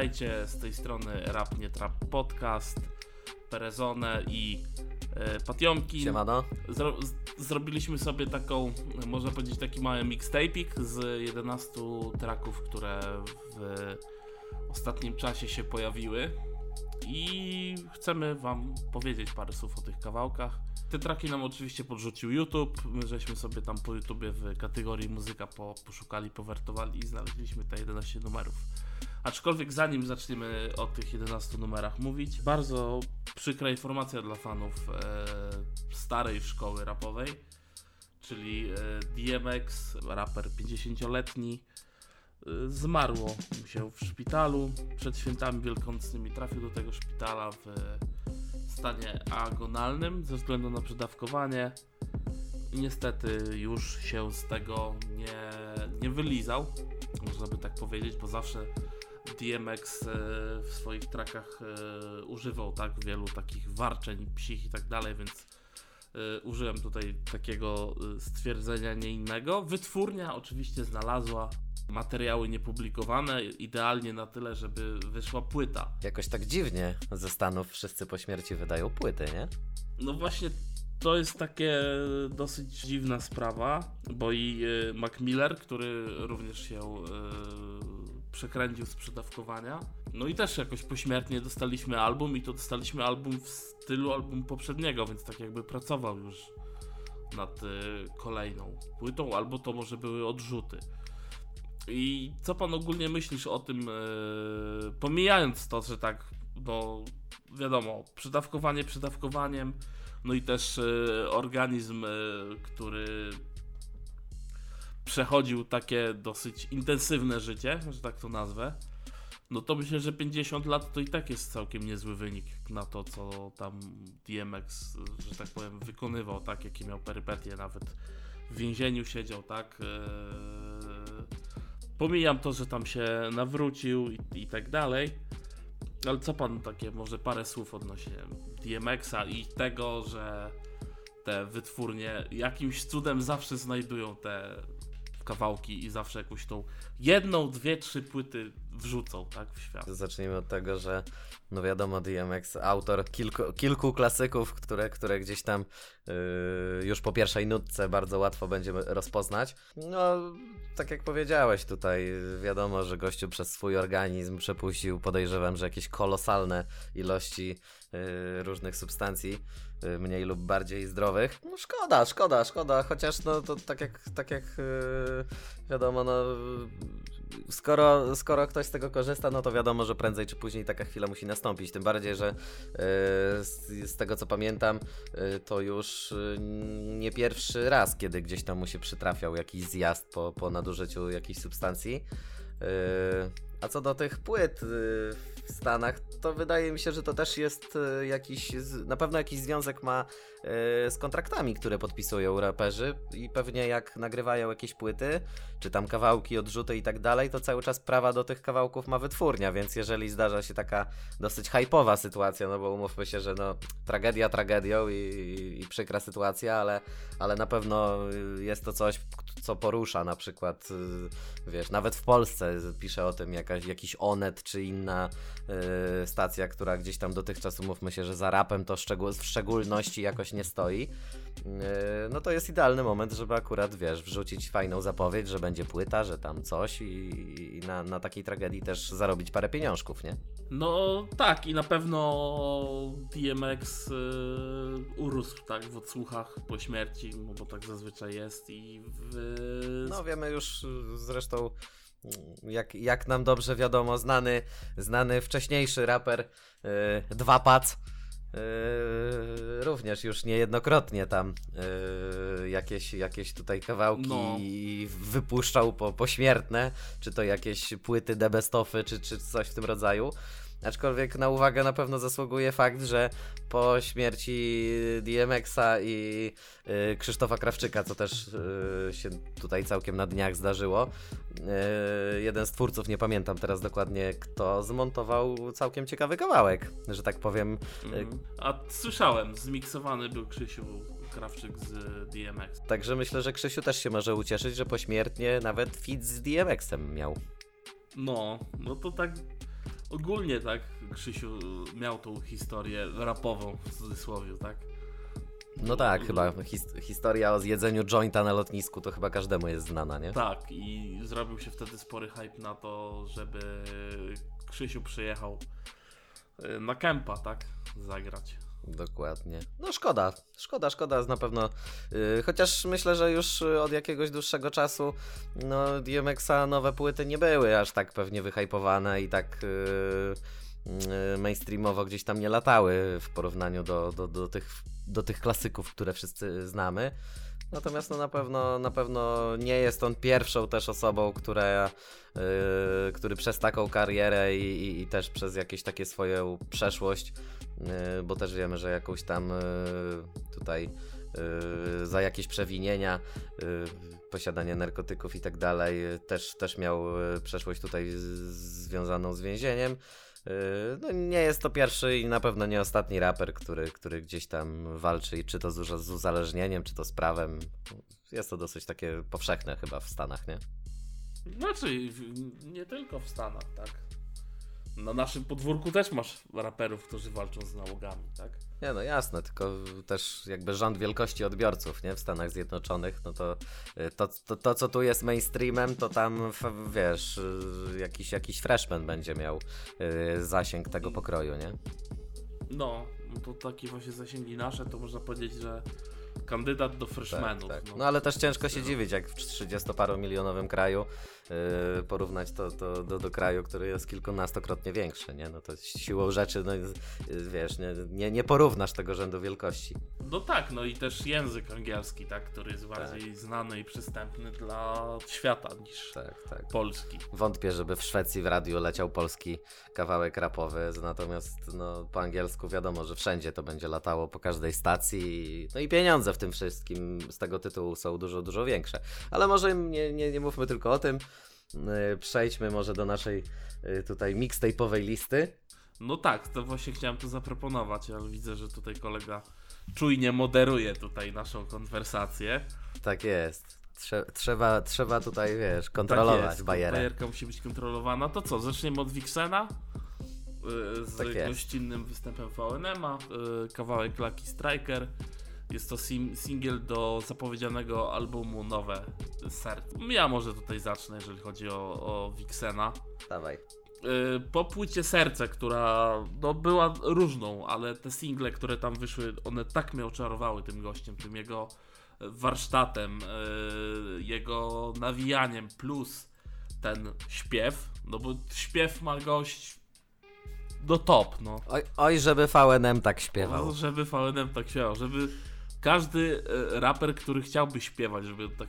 Witajcie z tej strony Rap Nie Trap Podcast, Perezone i e, Patiomki. Siemano. Zro zrobiliśmy sobie taką, można powiedzieć, taki mały mixtape'ik z 11 tracków, które w ostatnim czasie się pojawiły. I chcemy Wam powiedzieć parę słów o tych kawałkach. Te traki nam oczywiście podrzucił YouTube. My żeśmy sobie tam po YouTubie w kategorii muzyka po, poszukali, powertowali i znaleźliśmy te 11 numerów. Aczkolwiek zanim zaczniemy o tych 11 numerach mówić, bardzo przykra informacja dla fanów e, starej szkoły rapowej, czyli e, DMX, raper 50-letni, e, zmarło się w szpitalu przed świętami wielkanocnymi. Trafił do tego szpitala w stanie agonalnym ze względu na przedawkowanie i niestety już się z tego nie, nie wylizał, można by tak powiedzieć, bo zawsze DMX e, w swoich trakach e, używał tak wielu takich warczeń psich i tak dalej, więc e, użyłem tutaj takiego stwierdzenia nie innego. Wytwórnia oczywiście znalazła materiały niepublikowane, idealnie na tyle, żeby wyszła płyta. Jakoś tak dziwnie ze Stanów wszyscy po śmierci wydają płyty, nie? No właśnie to jest takie dosyć dziwna sprawa, bo i Mac Miller, który również się przekręcił z przedawkowania, no i też jakoś pośmiertnie dostaliśmy album i to dostaliśmy album w stylu album poprzedniego, więc tak jakby pracował już nad e, kolejną płytą, albo to może były odrzuty. I co pan ogólnie myślisz o tym, e, pomijając to, że tak, no wiadomo, przedawkowanie przedawkowaniem, no i też e, organizm, który przechodził takie dosyć intensywne życie, że tak to nazwę, no to myślę, że 50 lat to i tak jest całkiem niezły wynik na to, co tam DMX, że tak powiem, wykonywał, tak, jakie miał perypetie, nawet w więzieniu siedział, tak. Eee, pomijam to, że tam się nawrócił i, i tak dalej. Ale co pan takie, może parę słów odnośnie DMX-a i tego, że te wytwórnie jakimś cudem zawsze znajdują te kawałki i zawsze jakąś tą jedną, dwie, trzy płyty wrzucą, tak, w świat. Zacznijmy od tego, że no wiadomo, DMX, autor kilku, kilku klasyków, które, które gdzieś tam yy, już po pierwszej nutce bardzo łatwo będziemy rozpoznać. No, tak jak powiedziałeś tutaj, wiadomo, że gościu przez swój organizm przepuścił, podejrzewam, że jakieś kolosalne ilości yy, różnych substancji, mniej lub bardziej zdrowych. No szkoda, szkoda, szkoda, chociaż no to tak jak, tak jak yy, wiadomo, no skoro, skoro ktoś z tego korzysta, no to wiadomo, że prędzej czy później taka chwila musi nastąpić. Tym bardziej, że yy, z, tego co pamiętam, to już nie pierwszy raz, kiedy gdzieś tam mu się przytrafiał jakiś zjazd po, po nadużyciu jakiejś substancji. A co do tych płyt Stanach, to wydaje mi się, że to też jest yy, jakiś, na pewno jakiś związek ma yy, z kontraktami, które podpisują raperzy i pewnie jak nagrywają jakieś płyty, czy tam kawałki, odrzuty i tak dalej, to cały czas prawa do tych kawałków ma wytwórnia, więc jeżeli zdarza się taka dosyć hypowa sytuacja, no bo umówmy się, że no tragedia tragedią i, i, i przykra sytuacja, ale, ale na pewno y, jest to coś, co porusza na przykład, y, wiesz, nawet w Polsce pisze o tym jakaś, jakiś Onet czy inna y, stacja, która gdzieś tam dotychczas umówmy się, że za rapem to szczegół, w szczególności jakoś nie stoi, y, no to jest idealny moment, żeby akurat, wiesz, wrzucić fajną zapowiedź, że będzie płyta, że tam coś i, i na, na takiej tragedii też zarobić parę pieniążków, nie? No tak i na pewno DMX y, urósł tak w odsłuchach po śmierci, bo tak zazwyczaj jest i w... No wiemy już y, zresztą, y, jak, jak nam dobrze wiadomo, znany, znany wcześniejszy raper y, Dwa Pac y, również już niejednokrotnie tam y, jakieś, jakieś tutaj kawałki No. wypuszczał po, pośmiertne, czy to jakieś płyty debestofy, czy, czy coś w tym rodzaju. Aczkolwiek na uwagę na pewno zasługuje fakt, że po śmierci DMX-a i y, Krzysztofa Krawczyka, co też y, się tutaj całkiem na dniach zdarzyło, y, jeden z twórców, nie pamiętam teraz dokładnie kto, zmontował całkiem ciekawy kawałek, że tak powiem. Mhm. A słyszałem, zmiksowany był Krzysiu Krawczyk z DMX. Także myślę, że Krzysiu też się może ucieszyć, że pośmiertnie nawet fit z DMX-em miał. No, no to tak ogólnie tak Krzysiu miał tą historię rapową w cudzysłowie, tak? No tak, chyba his historia o zjedzeniu jointa na lotnisku to chyba każdemu jest znana, nie? Tak, i zrobił się wtedy spory hype na to, żeby Krzysiu przyjechał y, na kempa, tak? Zagrać. Dokładnie. No szkoda, szkoda, szkoda na pewno. Yy, chociaż myślę, że już od jakiegoś dłuższego czasu no DMX-a nowe płyty nie były aż tak pewnie wyhypowane i tak yy, yy, mainstreamowo gdzieś tam nie latały w porównaniu do, do, do, tych, do tych klasyków, które wszyscy znamy. Natomiast no na pewno na pewno nie jest on pierwszą też osobą, która, yy, który przez taką karierę i, i, i, też przez jakieś takie swoją przeszłość, bo też wiemy, że jakąś tam yy, tutaj y, za jakieś przewinienia, posiadanie narkotyków i tak dalej, też, też miał przeszłość tutaj związaną z więzieniem. No, nie jest to pierwszy i na pewno nie ostatni raper, który, który gdzieś tam walczy, czy to z, z uzależnieniem, czy to z prawem. Jest to dosyć takie powszechne chyba w Stanach, nie? Znaczy, nie tylko w Stanach, tak? Na naszym podwórku też masz raperów, którzy walczą z nałogami, tak? Nie, no jasne, tylko też jakby rząd wielkości odbiorców, nie, w Stanach Zjednoczonych, no to y, to, to, to co tu jest mainstreamem, to tam, wiesz, y, jakiś, jakiś freshman będzie miał y, zasięg tego pokroju, nie? No, to takie właśnie zasięgi nasze, to można powiedzieć, że kandydat do freshmanów. Tak, tak. No. no. ale też ciężko się dziwić, jak w 30-paromilionowym kraju yy, porównać to, to do, do kraju, który jest kilkunastokrotnie większy, nie? No to siłą rzeczy, no wiesz, nie, nie, nie porównasz tego rzędu wielkości. No tak, no i też język angielski, tak, który jest bardziej tak. znany i przystępny dla świata niż tak, tak. polski. Wątpię, żeby w Szwecji w radiu leciał polski kawałek rapowy, natomiast no, po angielsku wiadomo, że wszędzie to będzie latało po każdej stacji, no i pieniądze w tym wszystkim z tego tytułu są dużo, dużo większe. Ale może nie, nie, nie mówmy tylko o tym, przejdźmy może do naszej e, tutaj mixtape'owej listy. No tak, to właśnie chciałem to zaproponować, ale widzę, że tutaj kolega czujnie moderuje tutaj naszą konwersację. Tak jest. Trze trzeba, trzeba tutaj, wiesz, kontrolować tak jest, bajerę. Bajerka musi być kontrolowana. To co, zaczniemy od Wixena? E, z tak gościnnym występem VNM-a. Kawałek Lucky Striker. Jest to sim singiel do zapowiedzianego albumu Nowe Serce. Ja może tutaj zacznę, jeżeli chodzi o, o Vixena. Dawaj. Yy, po płycie Serce, która no, była różną, ale te single, które tam wyszły, one tak mnie oczarowały tym gościem, tym jego warsztatem, yy, jego nawijaniem, plus ten śpiew, no bo śpiew ma gość do top, no. Oj, oj żeby VNM tak śpiewał. No, żeby VNM tak śpiewał, żeby każdy e, raper, który chciałby śpiewać, żeby tak,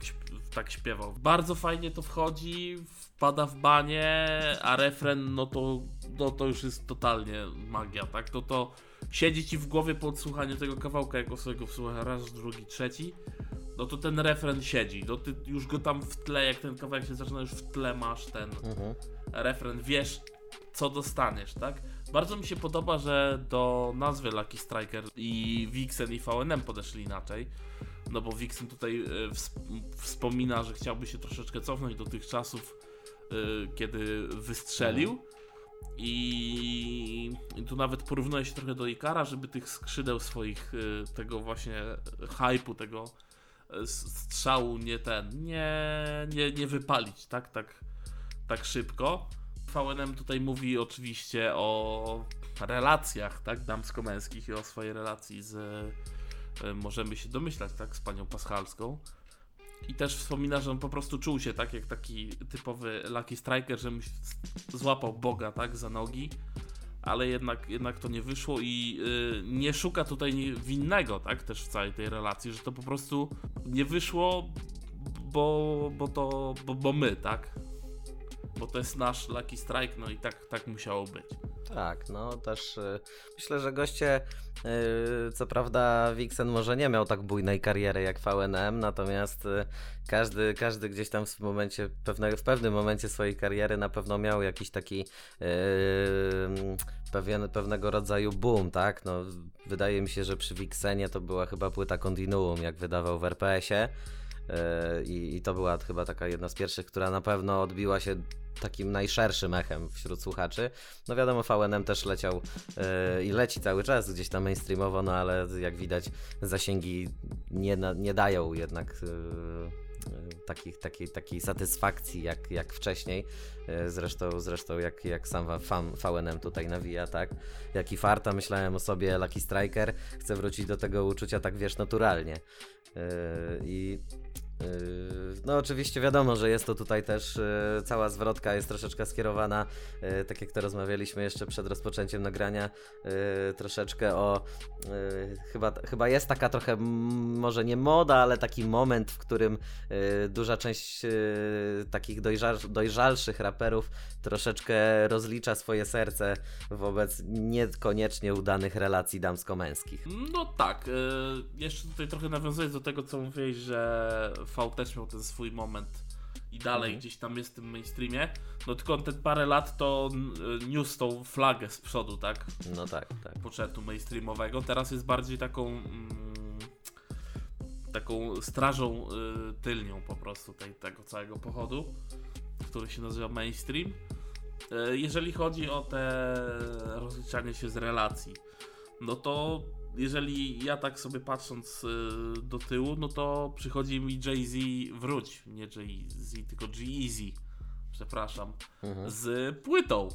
tak śpiewał. Bardzo fajnie to wchodzi, wpada w banie, a refren, no to, no to już jest totalnie magia, tak? To to siedzi ci w głowie po odsłuchaniu tego kawałka, jak sobie go raz, drugi, trzeci, no to ten refren siedzi. No ty już go tam w tle, jak ten kawałek się zaczyna, już w tle masz ten mhm. refren, wiesz co dostaniesz, tak? Bardzo mi się podoba, że do nazwy Lucky Striker i Vixen i VNM podeszli inaczej. No bo Vixen tutaj y, wspomina, że chciałby się troszeczkę cofnąć do tych czasów, y, kiedy wystrzelił. I, tu nawet porównuje się trochę do Ikara, żeby tych skrzydeł swoich, y, tego właśnie hypu, tego strzału nie ten, nie, nie, nie wypalić, tak, tak, tak szybko. VNM tutaj mówi oczywiście o relacjach, tak, damsko-męskich i o swojej relacji z, e, możemy się domyślać, tak, z panią Paschalską. I też wspomina, że on po prostu czuł się tak jak taki typowy Lucky Striker, że złapał Boga, tak, za nogi, ale jednak, jednak to nie wyszło i yy, nie szuka tutaj winnego, tak, też w całej tej relacji, że to po prostu nie wyszło, bo, bo to, bo, bo my, tak, bo to jest nasz Lucky Strike, no i tak, tak musiało być. Tak, no też y, myślę, że goście, y, co prawda Vixen może nie miał tak bujnej kariery jak VNM, natomiast y, każdy, każdy gdzieś tam w momencie, pewne, w pewnym momencie swojej kariery na pewno miał jakiś taki pewien, pewnego rodzaju boom, tak? No, wydaje mi się, że przy Vixenie to była chyba płyta Continuum, jak wydawał w RPS-ie. I, I, to była chyba taka jedna z pierwszych, która na pewno odbiła się takim najszerszym echem wśród słuchaczy. No wiadomo, VNM też leciał yy, i leci cały czas gdzieś tam mainstreamowo, no ale jak widać zasięgi nie, nie dają jednak yy, takich, takiej, takiej satysfakcji jak, jak wcześniej. Yy, zresztą, zresztą jak, jak sam fan VNM tutaj nawija, tak? Jak i farta, myślałem o sobie Lucky Striker, chcę wrócić do tego uczucia tak wiesz, naturalnie. I no, oczywiście wiadomo, że jest to tutaj też yy, cała zwrotka jest troszeczkę skierowana, yy, tak jak to rozmawialiśmy jeszcze przed rozpoczęciem nagrania, troszeczkę o. Chyba, chyba jest taka trochę, może nie moda, ale taki moment, w którym duża część takich dojrzal, dojrzalszych raperów troszeczkę rozlicza swoje serce wobec niekoniecznie udanych relacji damsko-męskich. No tak. Jeszcze tutaj trochę nawiązując do tego, co mówiłeś, że V też miał ten swój moment i dalej mhm. gdzieś tam jest w tym mainstreamie. No tylko ten parę lat to niósł tą flagę z przodu, tak? No tak, tak. Początku mainstreamowego. Teraz jest bardziej taką mm, taką strażą y, tylnią po prostu tej, tego całego pochodu, który się nazywa mainstream. Y, jeżeli chodzi o te rozliczanie się z relacji, no to jeżeli ja tak sobie patrząc y, do tyłu, no to przychodzi mi Jay-Z wróć, nie Jay-Z, tylko G-Easy, przepraszam, mhm. z płytą,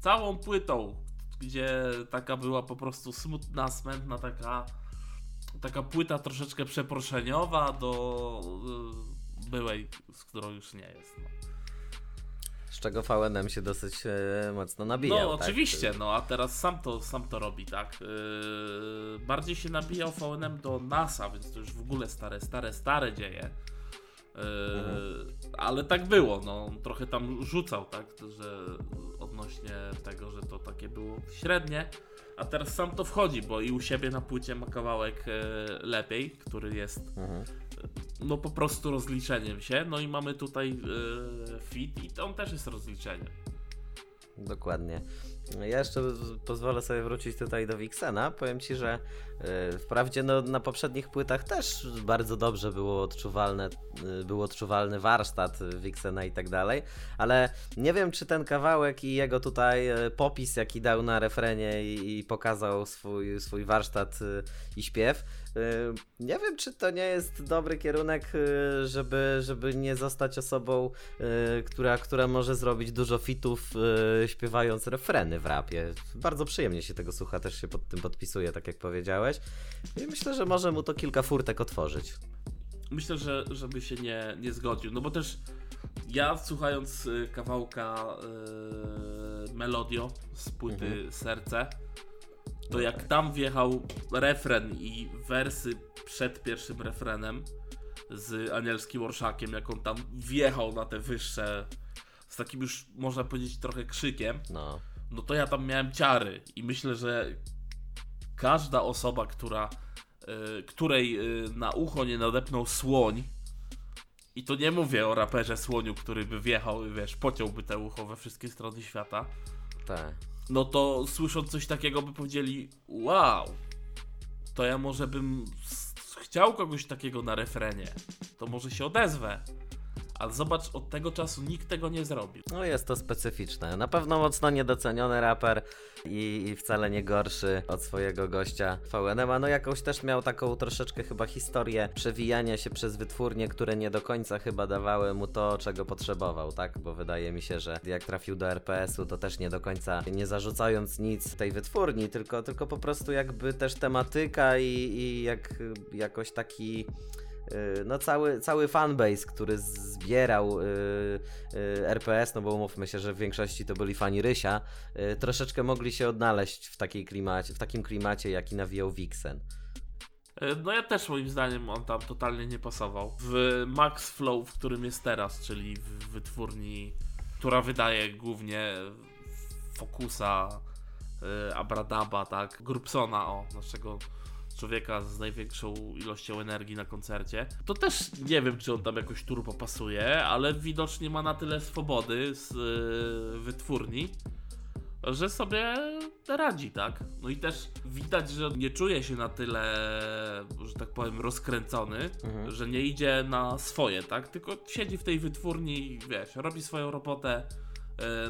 całą płytą, gdzie taka była po prostu smutna, smętna taka taka płyta troszeczkę przeproszeniowa do y, byłej, z którą już nie jest. No czego VNM się dosyć e, mocno nabijał. No tak? oczywiście, no a teraz sam to, sam to robi, tak. Yy, bardziej się nabijał VNM do NASA, więc to już w ogóle stare, stare, stare dzieje. Yy, mhm. Ale tak było, no trochę tam rzucał, tak, że odnośnie tego, że to takie było średnie. A teraz sam to wchodzi, bo i u siebie na płycie ma kawałek e, lepiej, który jest mhm no po prostu rozliczeniem się. No i mamy tutaj yy, fit i on też jest rozliczeniem. Dokładnie. Ja jeszcze pozwolę sobie wrócić tutaj do Wixena. Powiem ci, że yy, wprawdzie no, na poprzednich płytach też bardzo dobrze było odczuwalne, yy, był odczuwalny warsztat Wixena i tak dalej, ale nie wiem, czy ten kawałek i jego tutaj yy, popis, jaki dał na refrenie i, i pokazał swój, swój warsztat i śpiew, nie wiem, czy to nie jest dobry kierunek, żeby, żeby nie zostać osobą, która, która może zrobić dużo fitów śpiewając refreny w rapie. Bardzo przyjemnie się tego słucha, też się pod tym podpisuje, tak jak powiedziałeś. I myślę, że może mu to kilka furtek otworzyć. Myślę, że żeby się nie, nie zgodził, no bo też ja słuchając kawałka yy, Melodio z płyty mhm. Serce, to jak tam wjechał refren i wersy przed pierwszym refrenem z anielskim orszakiem, jak on tam wjechał na te wyższe z takim już można powiedzieć trochę krzykiem, no, no to ja tam miałem ciary i myślę, że każda osoba, która y, której y, na ucho nie nadepnął słoń i to nie mówię o raperze słoniu, który by wjechał, wiesz, pociąłby te ucho we wszystkie strony świata. Tak no to słysząc coś takiego by powiedzieli wow, to ja może bym chciał kogoś takiego na refrenie, to może się odezwę. Ale zobacz, od tego czasu nikt tego nie zrobił. No jest to specyficzne. Na pewno mocno niedoceniony raper i, i wcale nie gorszy od swojego gościa VNM. No jakąś też miał taką troszeczkę chyba historię przewijania się przez wytwórnie, które nie do końca chyba dawały mu to, czego potrzebował, tak? Bo wydaje mi się, że jak trafił do RPS-u, to też nie do końca nie zarzucając nic tej wytwórni, tylko, tylko po prostu jakby też tematyka i, i jak, jakoś taki no cały, cały fanbase, który zbierał y, y, RPS, no bo umówmy się, że w większości to byli fani Rysia, troszeczkę mogli się odnaleźć w, takiej klimacie, w takim klimacie, jaki nawijał Vixen. No ja też moim zdaniem on tam totalnie nie pasował. W Max Flow, w którym jest teraz, czyli w wytwórni, która wydaje głównie Focusa, Abradaba, tak, Grupsona, o, naszego człowieka z największą ilością energii na koncercie. To też nie wiem, czy on tam jakoś turbo pasuje, ale widocznie ma na tyle swobody z yy, wytwórni, że sobie radzi, tak? No i też widać, że nie czuje się na tyle, że tak powiem, rozkręcony, mhm. że nie idzie na swoje, tak? Tylko siedzi w tej wytwórni i wiesz, robi swoją robotę,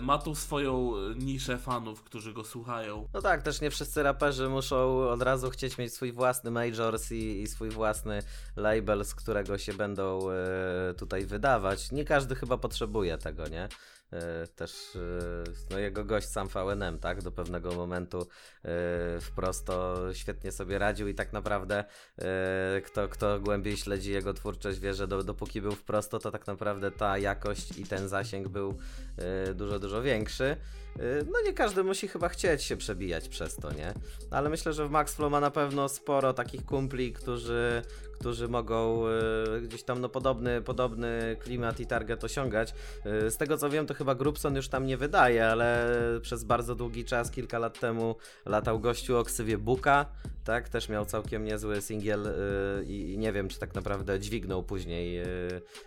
ma tu swoją niszę fanów, którzy go słuchają. No tak, też nie wszyscy raperzy muszą od razu chcieć mieć swój własny majors i, i swój własny label, z którego się będą e, tutaj wydawać. Nie każdy chyba potrzebuje tego, nie? E, też e, no jego gość sam VNM, tak, do pewnego momentu e, wprost to świetnie sobie radził i tak naprawdę kto, kto głębiej śledzi jego twórczość wie, że do, dopóki był wprost, to tak naprawdę ta jakość i ten zasięg był dużo, dużo większy. E, No nie każdy musi chyba chcieć się przebijać przez to, nie? Ale myślę, że w Maxflow ma na pewno sporo takich kumpli, którzy, którzy mogą e, gdzieś tam no podobny, podobny klimat i target osiągać. E, Z tego co wiem, to chyba Grubson już tam nie wydaje, ale przez bardzo długi czas, kilka lat temu latał gościu o ksywie Buka, tak? Też miał całkiem niezły singiel i nie wiem, czy tak naprawdę dźwignął później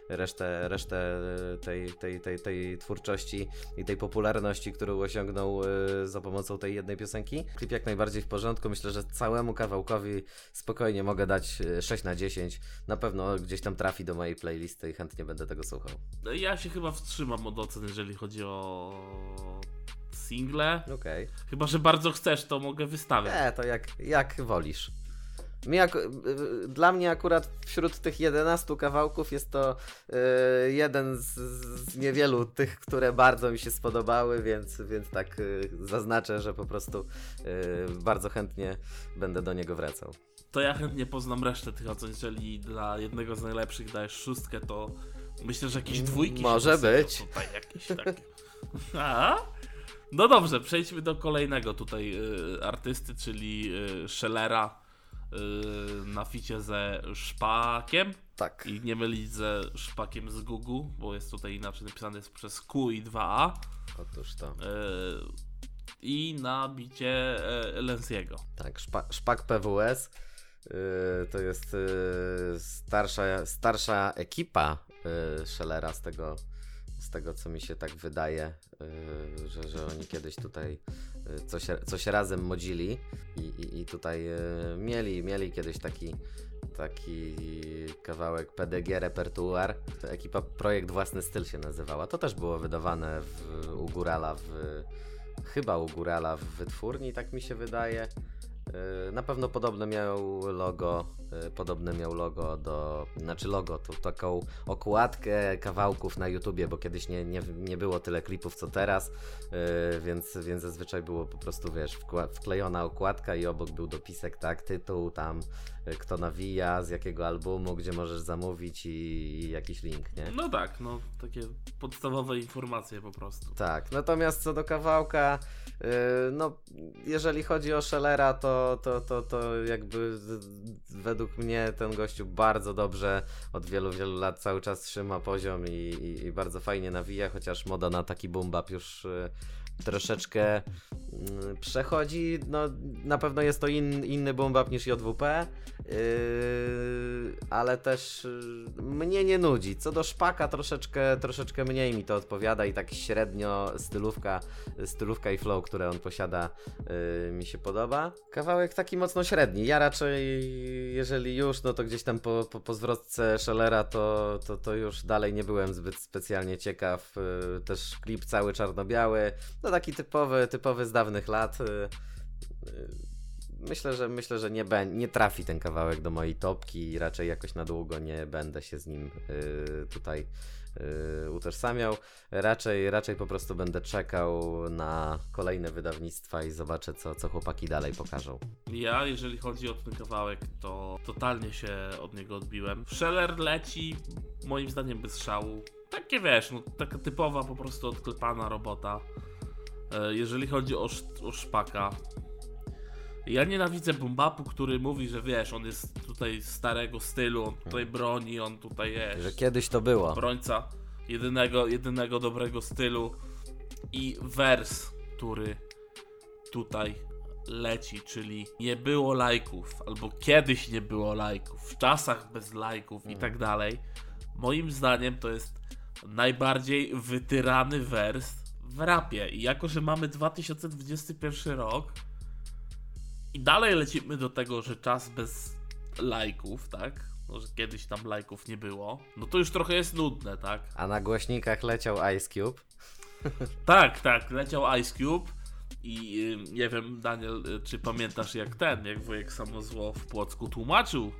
resztę, resztę tej, tej, tej, tej twórczości i tej popularności, którą osiągnął e, za pomocą tej jednej piosenki. Klip jak najbardziej w porządku. Myślę, że całemu kawałkowi spokojnie mogę dać e, 6 na 10. Na pewno gdzieś tam trafi do mojej playlisty i chętnie będę tego słuchał. No Ja się chyba wstrzymam od ocen, jeżeli chodzi o single. Okej. Chyba, że bardzo chcesz, to mogę wystawiać. Nie, to jak, jak wolisz. Mi ak- y, dla mnie akurat wśród tych 11 kawałków jest to y, jeden z, z niewielu tych, które bardzo mi się spodobały, więc, więc tak y, zaznaczę, że po prostu y, bardzo chętnie będę do niego wracał. To ja chętnie poznam resztę tych ocen. Jeżeli dla jednego z najlepszych dajesz szóstkę, to myślę, że jakieś dwójki. się Może być. Tutaj jakieś takie. A? No dobrze, przejdźmy do kolejnego tutaj y, artysty, czyli y, Schellera y, na ficie ze Szpakiem. Tak. I nie mylić ze Szpakiem z Gugu, bo jest tutaj inaczej napisane jest przez Q i 2A. Otóż to. Y, I na bicie y, Lenziego. Tak, szpa, szpak PWS to jest starsza, starsza ekipa Schellera z tego, z tego co mi się tak wydaje, yy, że, że oni kiedyś tutaj yy, coś, coś razem modzili i, i, i tutaj yy, mieli, mieli kiedyś taki taki kawałek PDG Repertuar. Ekipa Projekt Własny Styl się nazywała. To też było wydawane w, u Górala w chyba u Górala w wytwórni, tak mi się wydaje. Yy, Na pewno podobne miał logo, yy, podobne miał logo do, znaczy logo, to taką okładkę kawałków na YouTubie, bo kiedyś nie, nie, nie było tyle klipów co teraz, yy, więc, więc zazwyczaj było po prostu, wiesz, wklejona okładka i obok był dopisek, tak, tytuł, tam kto nawija, z jakiego albumu, gdzie możesz zamówić i, i jakiś link, nie? No tak, no takie podstawowe informacje po prostu. Tak, natomiast co do kawałka, no jeżeli chodzi o Schellera, to, to, to, to jakby według mnie ten gościu bardzo dobrze od wielu, wielu lat cały czas trzyma poziom i, i, i bardzo fajnie nawija, chociaż moda na taki boom bap już yy, troszeczkę przechodzi. No, na pewno jest to in, inny boom bap niż JWP, yy, ale też yy, mnie nie nudzi. Co do szpaka, troszeczkę, troszeczkę mniej mi to odpowiada i tak średnio stylówka, stylówka i flow, które on posiada, yy, mi się podoba. Kawałek taki mocno średni. Ja raczej, jeżeli już, no to gdzieś tam po, po, po zwrotce Schellera, to, to, to już dalej nie byłem zbyt specjalnie ciekaw. Yy, też klip cały czarno-biały, no taki typowy, typowy z dawnych lat. Yy, yy, Myślę, że myślę, że nie, nie trafi ten kawałek do mojej topki i raczej jakoś na długo nie będę się z nim yy, tutaj utożsamiał. Raczej, raczej po prostu będę czekał na kolejne wydawnictwa i zobaczę, co, co chłopaki dalej pokażą. Ja, jeżeli chodzi o ten kawałek, to totalnie się od niego odbiłem. Scheller leci, moim zdaniem, bez szału. Takie wiesz, no, taka typowa po prostu odklepana robota. E, Jeżeli chodzi o, sz- o szpaka. Ja nienawidzę Bumbapu, który mówi, że wiesz, on jest tutaj starego stylu, on tutaj broni, on tutaj jest. Że kiedyś to było. obrońca jedynego, jedynego dobrego stylu i wers, który tutaj leci, czyli nie było lajków, albo kiedyś nie było lajków, w czasach bez lajków i tak dalej. Moim zdaniem to jest najbardziej wytyrany wers w rapie. I jako, że mamy 2021 rok i dalej lecimy do tego, że czas bez lajków, tak? No, że kiedyś tam lajków nie było, no to już trochę jest nudne, tak? A na głośnikach leciał Ice Cube. Tak, tak, leciał Ice Cube i y, nie wiem, Daniel, y, czy pamiętasz jak ten, jak wujek Samozło w Płocku tłumaczył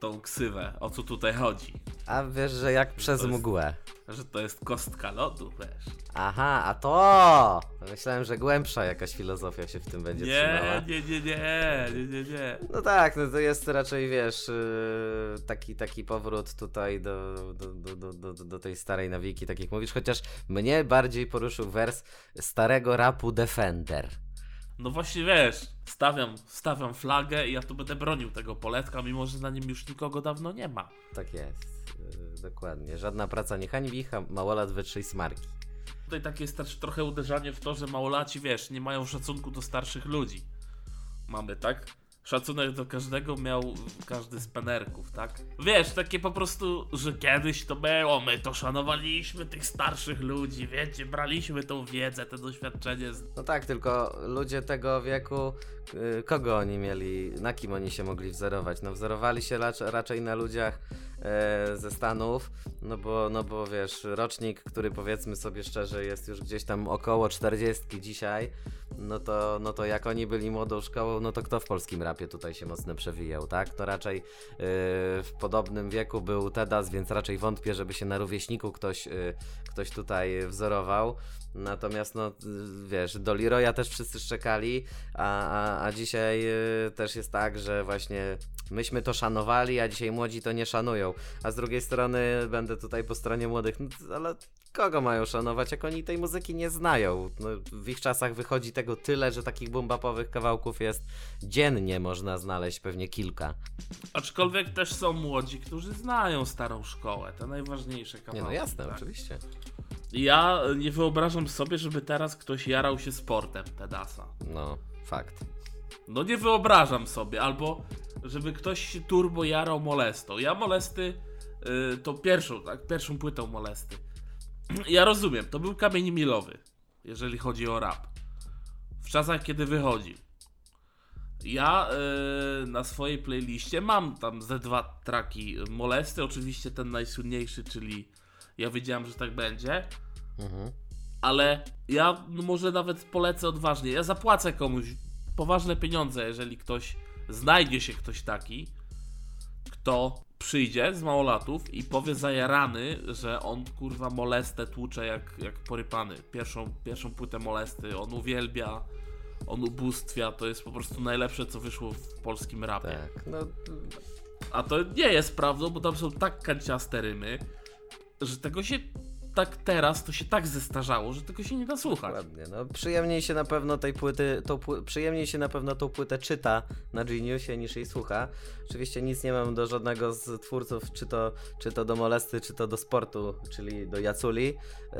tą ksywę, o co tutaj chodzi. A wiesz, że jak przez mgłę. Że to jest kostka lodu, wiesz. Aha, a to! Myślałem, że głębsza jakaś filozofia się w tym będzie trzymała. Nie, nie, nie, nie, nie, nie, nie. No tak, no to jest raczej, wiesz, yy, taki, taki powrót tutaj do, do, do, do, do, do tej starej nawiki, tak jak mówisz, chociaż mnie bardziej poruszył wers starego rapu Defender. No właśnie wiesz, stawiam, stawiam flagę i ja tu będę bronił tego poletka, mimo że na nim już nikogo dawno nie ma. Tak jest, yy, dokładnie. Żadna praca nie hańbi, ha- małolat wytrzyj smarki. Tutaj takie jest też trochę uderzanie w to, że małolaci, wiesz, nie mają szacunku do starszych ludzi. Mamy, tak? Szacunek do każdego miał każdy z penerków, tak? Wiesz, takie po prostu, że kiedyś to było, my to szanowaliśmy tych starszych ludzi, wiecie, braliśmy tą wiedzę, te doświadczenie No tak, tylko ludzie tego wieku, yy, kogo oni mieli, na kim oni się mogli wzorować? No wzorowali się rac- raczej na ludziach e, ze Stanów, no bo, no bo wiesz, rocznik, który powiedzmy sobie szczerze jest już gdzieś tam około 40 dzisiaj, no to, no to jak oni byli młodą szkołą, no to kto w polskim rapie tutaj się mocno przewijał, tak? To raczej yy, w podobnym wieku był Tedas, więc raczej wątpię, żeby się na rówieśniku ktoś, yy, ktoś tutaj wzorował. Natomiast, no y, wiesz, do Leroya też wszyscy szczekali, a, a, a dzisiaj y, też jest tak, że właśnie myśmy to szanowali, a dzisiaj młodzi to nie szanują. A z drugiej strony będę tutaj po stronie młodych, no, ale kogo mają szanować, jak oni tej muzyki nie znają? No, w ich czasach wychodzi tego tyle, że takich bumbapowych kawałków jest dziennie można znaleźć pewnie kilka. Aczkolwiek też są młodzi, którzy znają starą szkołę, te najważniejsze kawałki. Nie no jasne, tak? oczywiście. Ja nie wyobrażam sobie, żeby teraz ktoś jarał się sportem Tedasa. No, fakt. No nie wyobrażam sobie, albo żeby ktoś się turbo jarał molestą. Ja molesty, y, to pierwszą, tak, pierwszą płytą molesty. Ja rozumiem, to był kamień milowy, jeżeli chodzi o rap. W czasach, kiedy wychodził. Ja y, na swojej playliście mam tam ze dwa traki molesty, oczywiście ten najsłynniejszy, czyli ja wiedziałem, że tak będzie. Mhm. Ale ja no może nawet polecę odważnie. Ja zapłacę komuś poważne pieniądze, jeżeli ktoś znajdzie się ktoś taki, kto przyjdzie z małolatów i powie zajarany, że on kurwa molestę tłucze jak, jak porypany. Pierwszą, pierwszą płytę molesty on uwielbia, on ubóstwia, to jest po prostu najlepsze co wyszło w polskim rapie. Tak, no A to nie jest prawdą, bo tam są tak kanciaste rymy, że tego się tak teraz, to się tak zestarzało, że tego się nie da słuchać. Ładnie, no przyjemniej się na pewno tej płyty, tą, pły- przyjemniej się na pewno tą płytę czyta na Geniusie niż jej słucha. Oczywiście nic nie mam do żadnego z twórców, czy to, czy to do Molesty, czy to do sportu, czyli do Jaculi. Yy,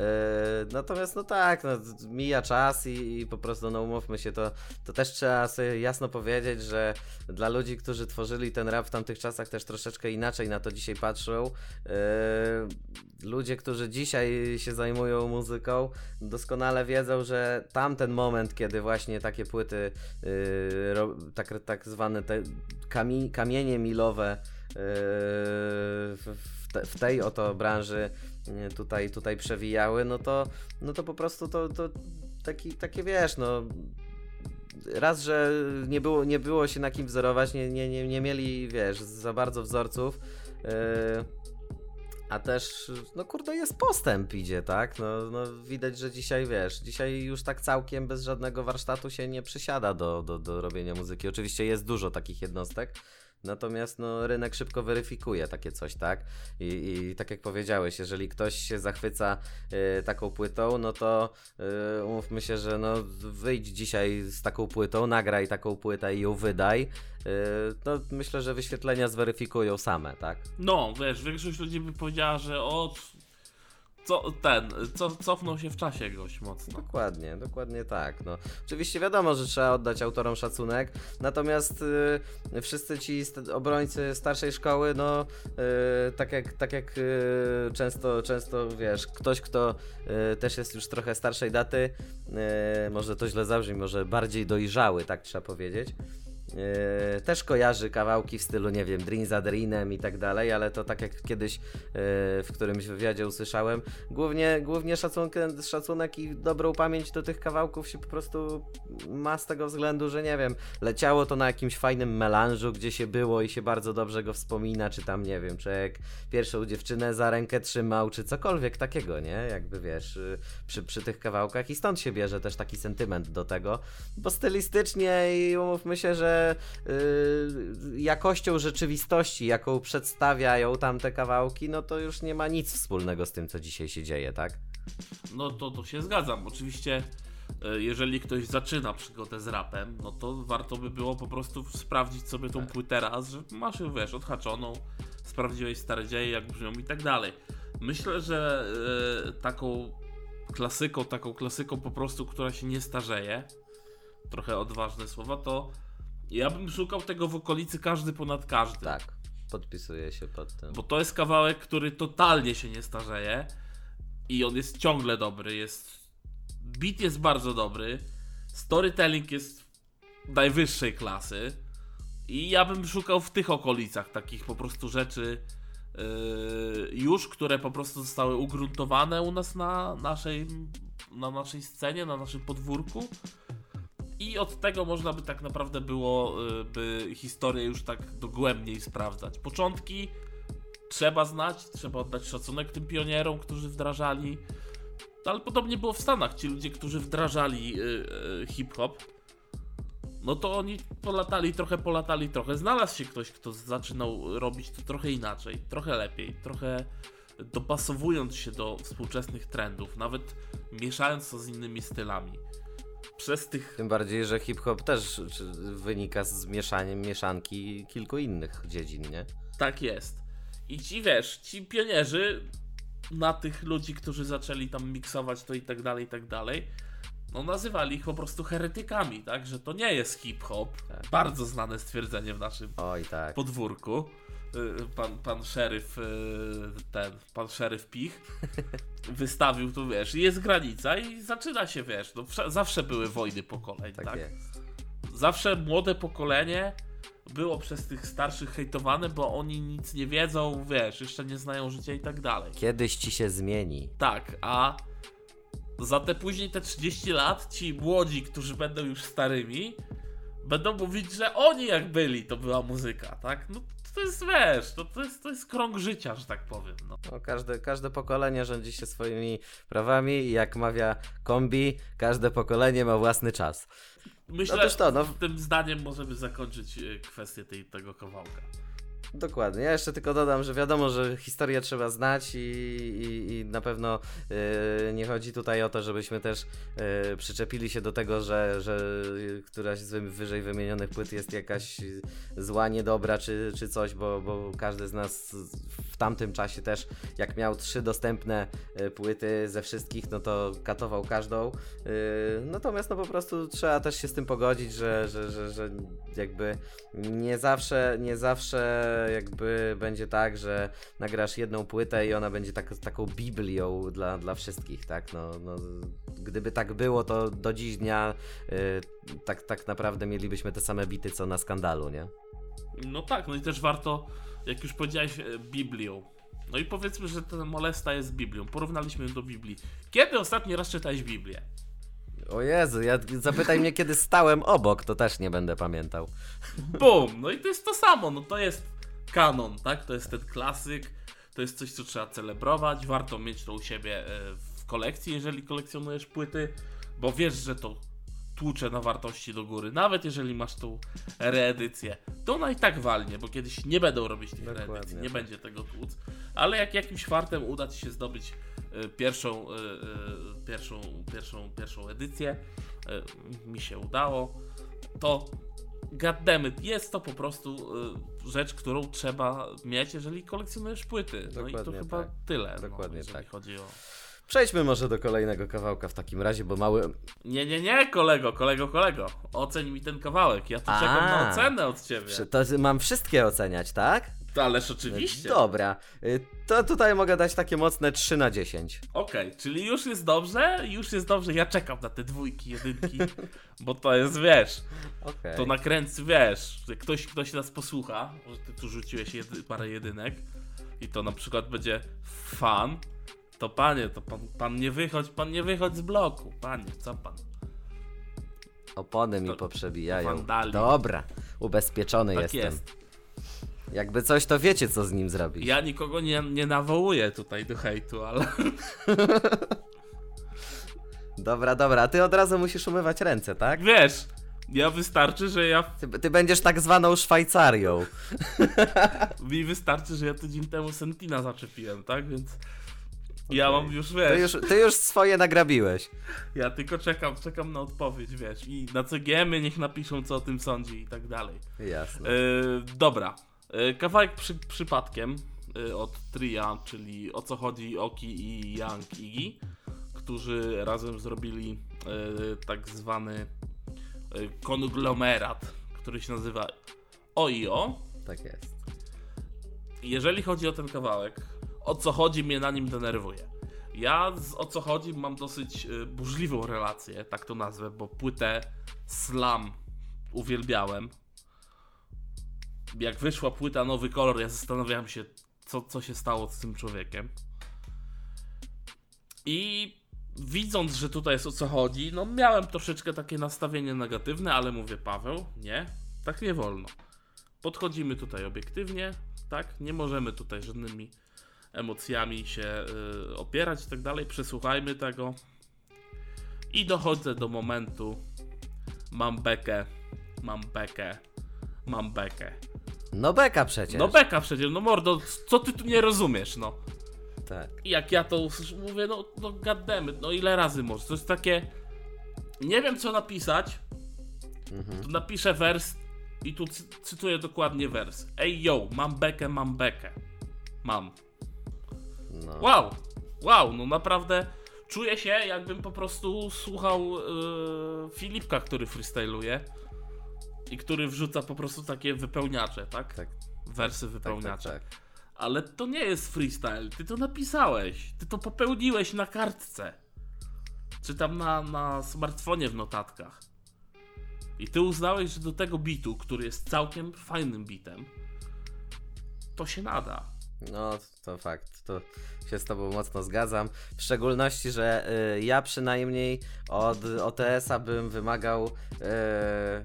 natomiast no tak, no, mija czas i, i po prostu no umówmy się, to, to też trzeba sobie jasno powiedzieć, że dla ludzi, którzy tworzyli ten rap w tamtych czasach też troszeczkę inaczej na to dzisiaj patrzą. Yy, ludzie, którzy dzisiaj się zajmują muzyką, doskonale wiedzą, że tamten moment, kiedy właśnie takie płyty, yy, tak, tak zwane te kami, kamienie milowe yy, w, w, te, w tej oto branży yy, tutaj, tutaj przewijały, no to, no to po prostu to, to taki, takie wiesz, no raz, że nie było, nie było się na kim wzorować, nie, nie, nie, nie mieli, wiesz, za bardzo wzorców. Yy, a też, no kurde, jest postęp idzie, tak? No, no widać, że dzisiaj, wiesz, dzisiaj już tak całkiem bez żadnego warsztatu się nie przysiada do, do, do robienia muzyki. Oczywiście jest dużo takich jednostek, natomiast no, rynek szybko weryfikuje takie coś, tak? I, i tak jak powiedziałeś, jeżeli ktoś się zachwyca y, taką płytą, no to y, umówmy się, że no wyjdź dzisiaj z taką płytą, nagraj taką płytę i ją wydaj. Y, no myślę, że wyświetlenia zweryfikują same, tak? No, wiesz, większość ludzi by powiedziała, że o, co, ten, co, cofnął się w czasie gość mocno. Dokładnie, dokładnie tak. No, oczywiście wiadomo, że trzeba oddać autorom szacunek, natomiast y, wszyscy ci st- obrońcy starszej szkoły, no y, tak jak, tak jak y, często, często wiesz, ktoś, kto y, też jest już trochę starszej daty, y, może to źle zabrzmi, może bardziej dojrzały, tak trzeba powiedzieć. Yy, też kojarzy kawałki w stylu, nie wiem, Dream za Dreamem i tak dalej, ale to tak jak kiedyś yy, w którymś wywiadzie usłyszałem, głównie, głównie szacunek, szacunek i dobrą pamięć do tych kawałków się po prostu ma z tego względu, że nie wiem, leciało to na jakimś fajnym melanżu, gdzie się było i się bardzo dobrze go wspomina, czy tam, nie wiem, czy jak pierwszą dziewczynę za rękę trzymał, czy cokolwiek takiego, nie? Jakby wiesz, yy, przy, przy tych kawałkach i stąd się bierze też taki sentyment do tego, bo stylistycznie i umówmy się, że yy, jakością rzeczywistości, jaką przedstawiają tamte kawałki, no to już nie ma nic wspólnego z tym, co dzisiaj się dzieje, tak? No to, to się zgadzam. Oczywiście, e, jeżeli ktoś zaczyna przygodę z rapem, no to warto by było po prostu sprawdzić sobie tą płytę raz, że masz ją, wiesz, odhaczoną, sprawdziłeś stare dzieje, jak brzmią i tak dalej. Myślę, że e, taką klasyką, taką klasyką po prostu, która się nie starzeje, trochę odważne słowa, to ja bym szukał tego w okolicy każdy ponad każdy. Tak, podpisuję się pod tym. Bo to jest kawałek, który totalnie się nie starzeje i on jest ciągle dobry, jest beat jest bardzo dobry, storytelling jest najwyższej klasy i ja bym szukał w tych okolicach takich po prostu rzeczy yy, już, które po prostu zostały ugruntowane u nas na naszej, na naszej scenie, na naszym podwórku i od tego można by tak naprawdę było y, by historię już tak dogłębniej sprawdzać. Początki trzeba znać, trzeba oddać szacunek tym pionierom, którzy wdrażali. Ale podobnie było w Stanach. Ci ludzie, którzy wdrażali yy, yy, hip-hop, no to oni polatali trochę, polatali trochę. Znalazł się ktoś, kto zaczynał robić to trochę inaczej, trochę lepiej, trochę dopasowując się do współczesnych trendów, nawet mieszając to z innymi stylami przez tych. Tym bardziej, że hip-hop też wynika z mieszaniem, mieszanki kilku innych dziedzin, nie? Tak jest. I ci wiesz, ci pionierzy na tych ludzi, którzy zaczęli tam miksować to i tak dalej, i tak dalej, no nazywali ich po prostu heretykami, tak? Że to nie jest hip-hop. Tak. Bardzo znane stwierdzenie w naszym Oj, tak. podwórku. Y, pan, pan szeryf, y, ten, pan szeryf Pich wystawił tu, wiesz, jest granica i zaczyna się, wiesz, no, zawsze były wojny pokoleń, tak? tak? Zawsze młode pokolenie było przez tych starszych hejtowane, bo oni nic nie wiedzą, wiesz, jeszcze nie znają życia i tak dalej. Kiedyś ci się zmieni. Tak, a za te później te 30 lat ci młodzi, którzy będą już starymi, będą mówić, że oni jak byli, to była muzyka, tak? No to jest, wiesz, to, to, jest, to jest krąg życia, że tak powiem. No. no. każde, każde pokolenie rządzi się swoimi prawami i jak mawia kombi, każde pokolenie ma własny czas. Myślę, że to, no. tym zdaniem możemy zakończyć e, kwestię tej, tego kawałka. Dokładnie. Ja jeszcze tylko dodam, że wiadomo, że historię trzeba znać i, i, i na pewno yy, nie chodzi tutaj o to, żebyśmy też yy, przyczepili się do tego, że, że któraś z wyżej wymienionych płyt jest jakaś zła, niedobra czy, czy coś, bo, bo każdy z nas w tamtym czasie też, jak miał trzy dostępne yy, płyty ze wszystkich, no to katował każdą. Yy, natomiast no po prostu trzeba też się z tym pogodzić, że, że, że, że jakby nie zawsze, nie zawsze jakby będzie tak, że nagrasz jedną płytę i ona będzie tak, taką biblią dla, dla wszystkich, tak? No, no, gdyby tak było, to do dziś dnia y, tak, tak naprawdę mielibyśmy te same bity co na skandalu, nie? No tak, no i też warto, jak już powiedziałeś, e, Biblią. No i powiedzmy, że ten molesta jest Biblią. Porównaliśmy ją do Biblii. Kiedy ostatni raz czytałeś Biblię? O Jezu, ja, zapytaj mnie, kiedy stałem obok, to też nie będę pamiętał. Bum! No i to jest to samo, no to jest kanon, tak? To jest ten klasyk, to jest coś, co trzeba celebrować, warto mieć to u siebie e, w kolekcji, jeżeli kolekcjonujesz płyty, bo wiesz, że to tłucze na wartości do góry. Nawet jeżeli masz tą reedycję, to ona i tak walnie, bo kiedyś nie będą robić tych Dokładnie. reedycji, nie będzie tego tłuc. Ale jak jakimś fartem uda Ci się zdobyć y, pierwszą, y, pierwszą, pierwszą, pierwszą edycję, mi się udało, to goddammit, jest to po prostu y, rzecz, którą trzeba mieć, jeżeli kolekcjonujesz płyty. Dokładnie no i to chyba tak. tyle, no, Dokładnie no, jeżeli tak. chodzi o... Przejdźmy może do kolejnego kawałka w takim razie, bo mały... Nie, nie, nie, kolego, kolego, kolego. Oceń mi ten kawałek. Ja tu A, czekam na ocenę od ciebie. To mam wszystkie oceniać, tak? To ależ oczywiście. Dobra, y, to tutaj mogę dać takie mocne 3 na 10. Okej, czyli już jest dobrze, już jest dobrze. Ja czekam na te dwójki, jedynki, bo to jest, wiesz, Okej. to nakręcy, wiesz, ktoś, ktoś nas posłucha, że ty tu rzuciłeś jedy, parę jedynek i to na przykład będzie fan, to panie, to pan, pan nie wychodź, pan nie wychodź z bloku, panie, co pan? Opony mi To- poprzebijają. wandali. Dobra, ubezpieczony Tak jestem. jest. Jakby coś, to wiecie, co z nim zrobić. Ja nikogo nie, nie nawołuję tutaj do hejtu, ale Dobra, dobra, a ty od razu musisz umywać ręce, tak? wiesz, ja wystarczy, że ja, Ty, ty będziesz tak zwaną Szwajcarią. mi wystarczy, że ja tydzień temu Sentina zaczepiłem, tak, więc ja Okej. mam już, Ty wiesz, już, ty już swoje nagrabiłeś. Ja tylko czekam, czekam na odpowiedź, wiesz, i na CGM-y niech napiszą, co o tym sądzi i tak dalej. Jasne. E, dobra, kawałek przy, przypadkiem e, od Tria, czyli o co chodzi Oki i Young Iggy, którzy razem zrobili e, tak zwany e, konglomerat, który się nazywa OIO. Tak jest. Jeżeli chodzi o ten kawałek, o co chodzi mnie na nim denerwuje. Ja z o co chodzi mam dosyć burzliwą relację, tak to nazwę, bo płytę Slam uwielbiałem. Jak wyszła płyta Nowy Kolor, ja zastanawiałem się, co, co się stało z tym człowiekiem. I widząc, że tutaj jest o co chodzi, no miałem troszeczkę takie nastawienie negatywne, ale mówię, Paweł, nie, tak nie wolno podchodzimy tutaj obiektywnie, tak? Nie możemy tutaj żadnymi emocjami się y, opierać i tak dalej. Przesłuchajmy tego. I dochodzę do momentu. Mam bekę, mam bekę, mam bekę. No beka przecież. No beka przecież, no mordo, co ty tu nie rozumiesz, no. Tak. I jak ja to usłyszę, mówię, no, no no ile razy może? To jest takie... Nie wiem co napisać, Mhm. tu napiszę wers i tu cy- cytuję dokładnie wers. Ej yo, mam bekę, mam bekę. Mam. No. Wow, wow, no naprawdę czuję się jakbym po prostu słuchał yy, Filipka, który freestyluje i który wrzuca po prostu takie wypełniacze, tak? Tak, Wersy tak, tak, wypełniacze. tak. Ale to nie jest freestyle, ty to napisałeś, ty to popełniłeś na kartce. Czy tam na, na smartfonie w notatkach. I ty uznałeś, że do tego bitu, który jest całkiem fajnym bitem, to się nada. No, to fakt, to się z tobą mocno zgadzam. W szczególności, że y, ja przynajmniej od OTS-a bym wymagał, y,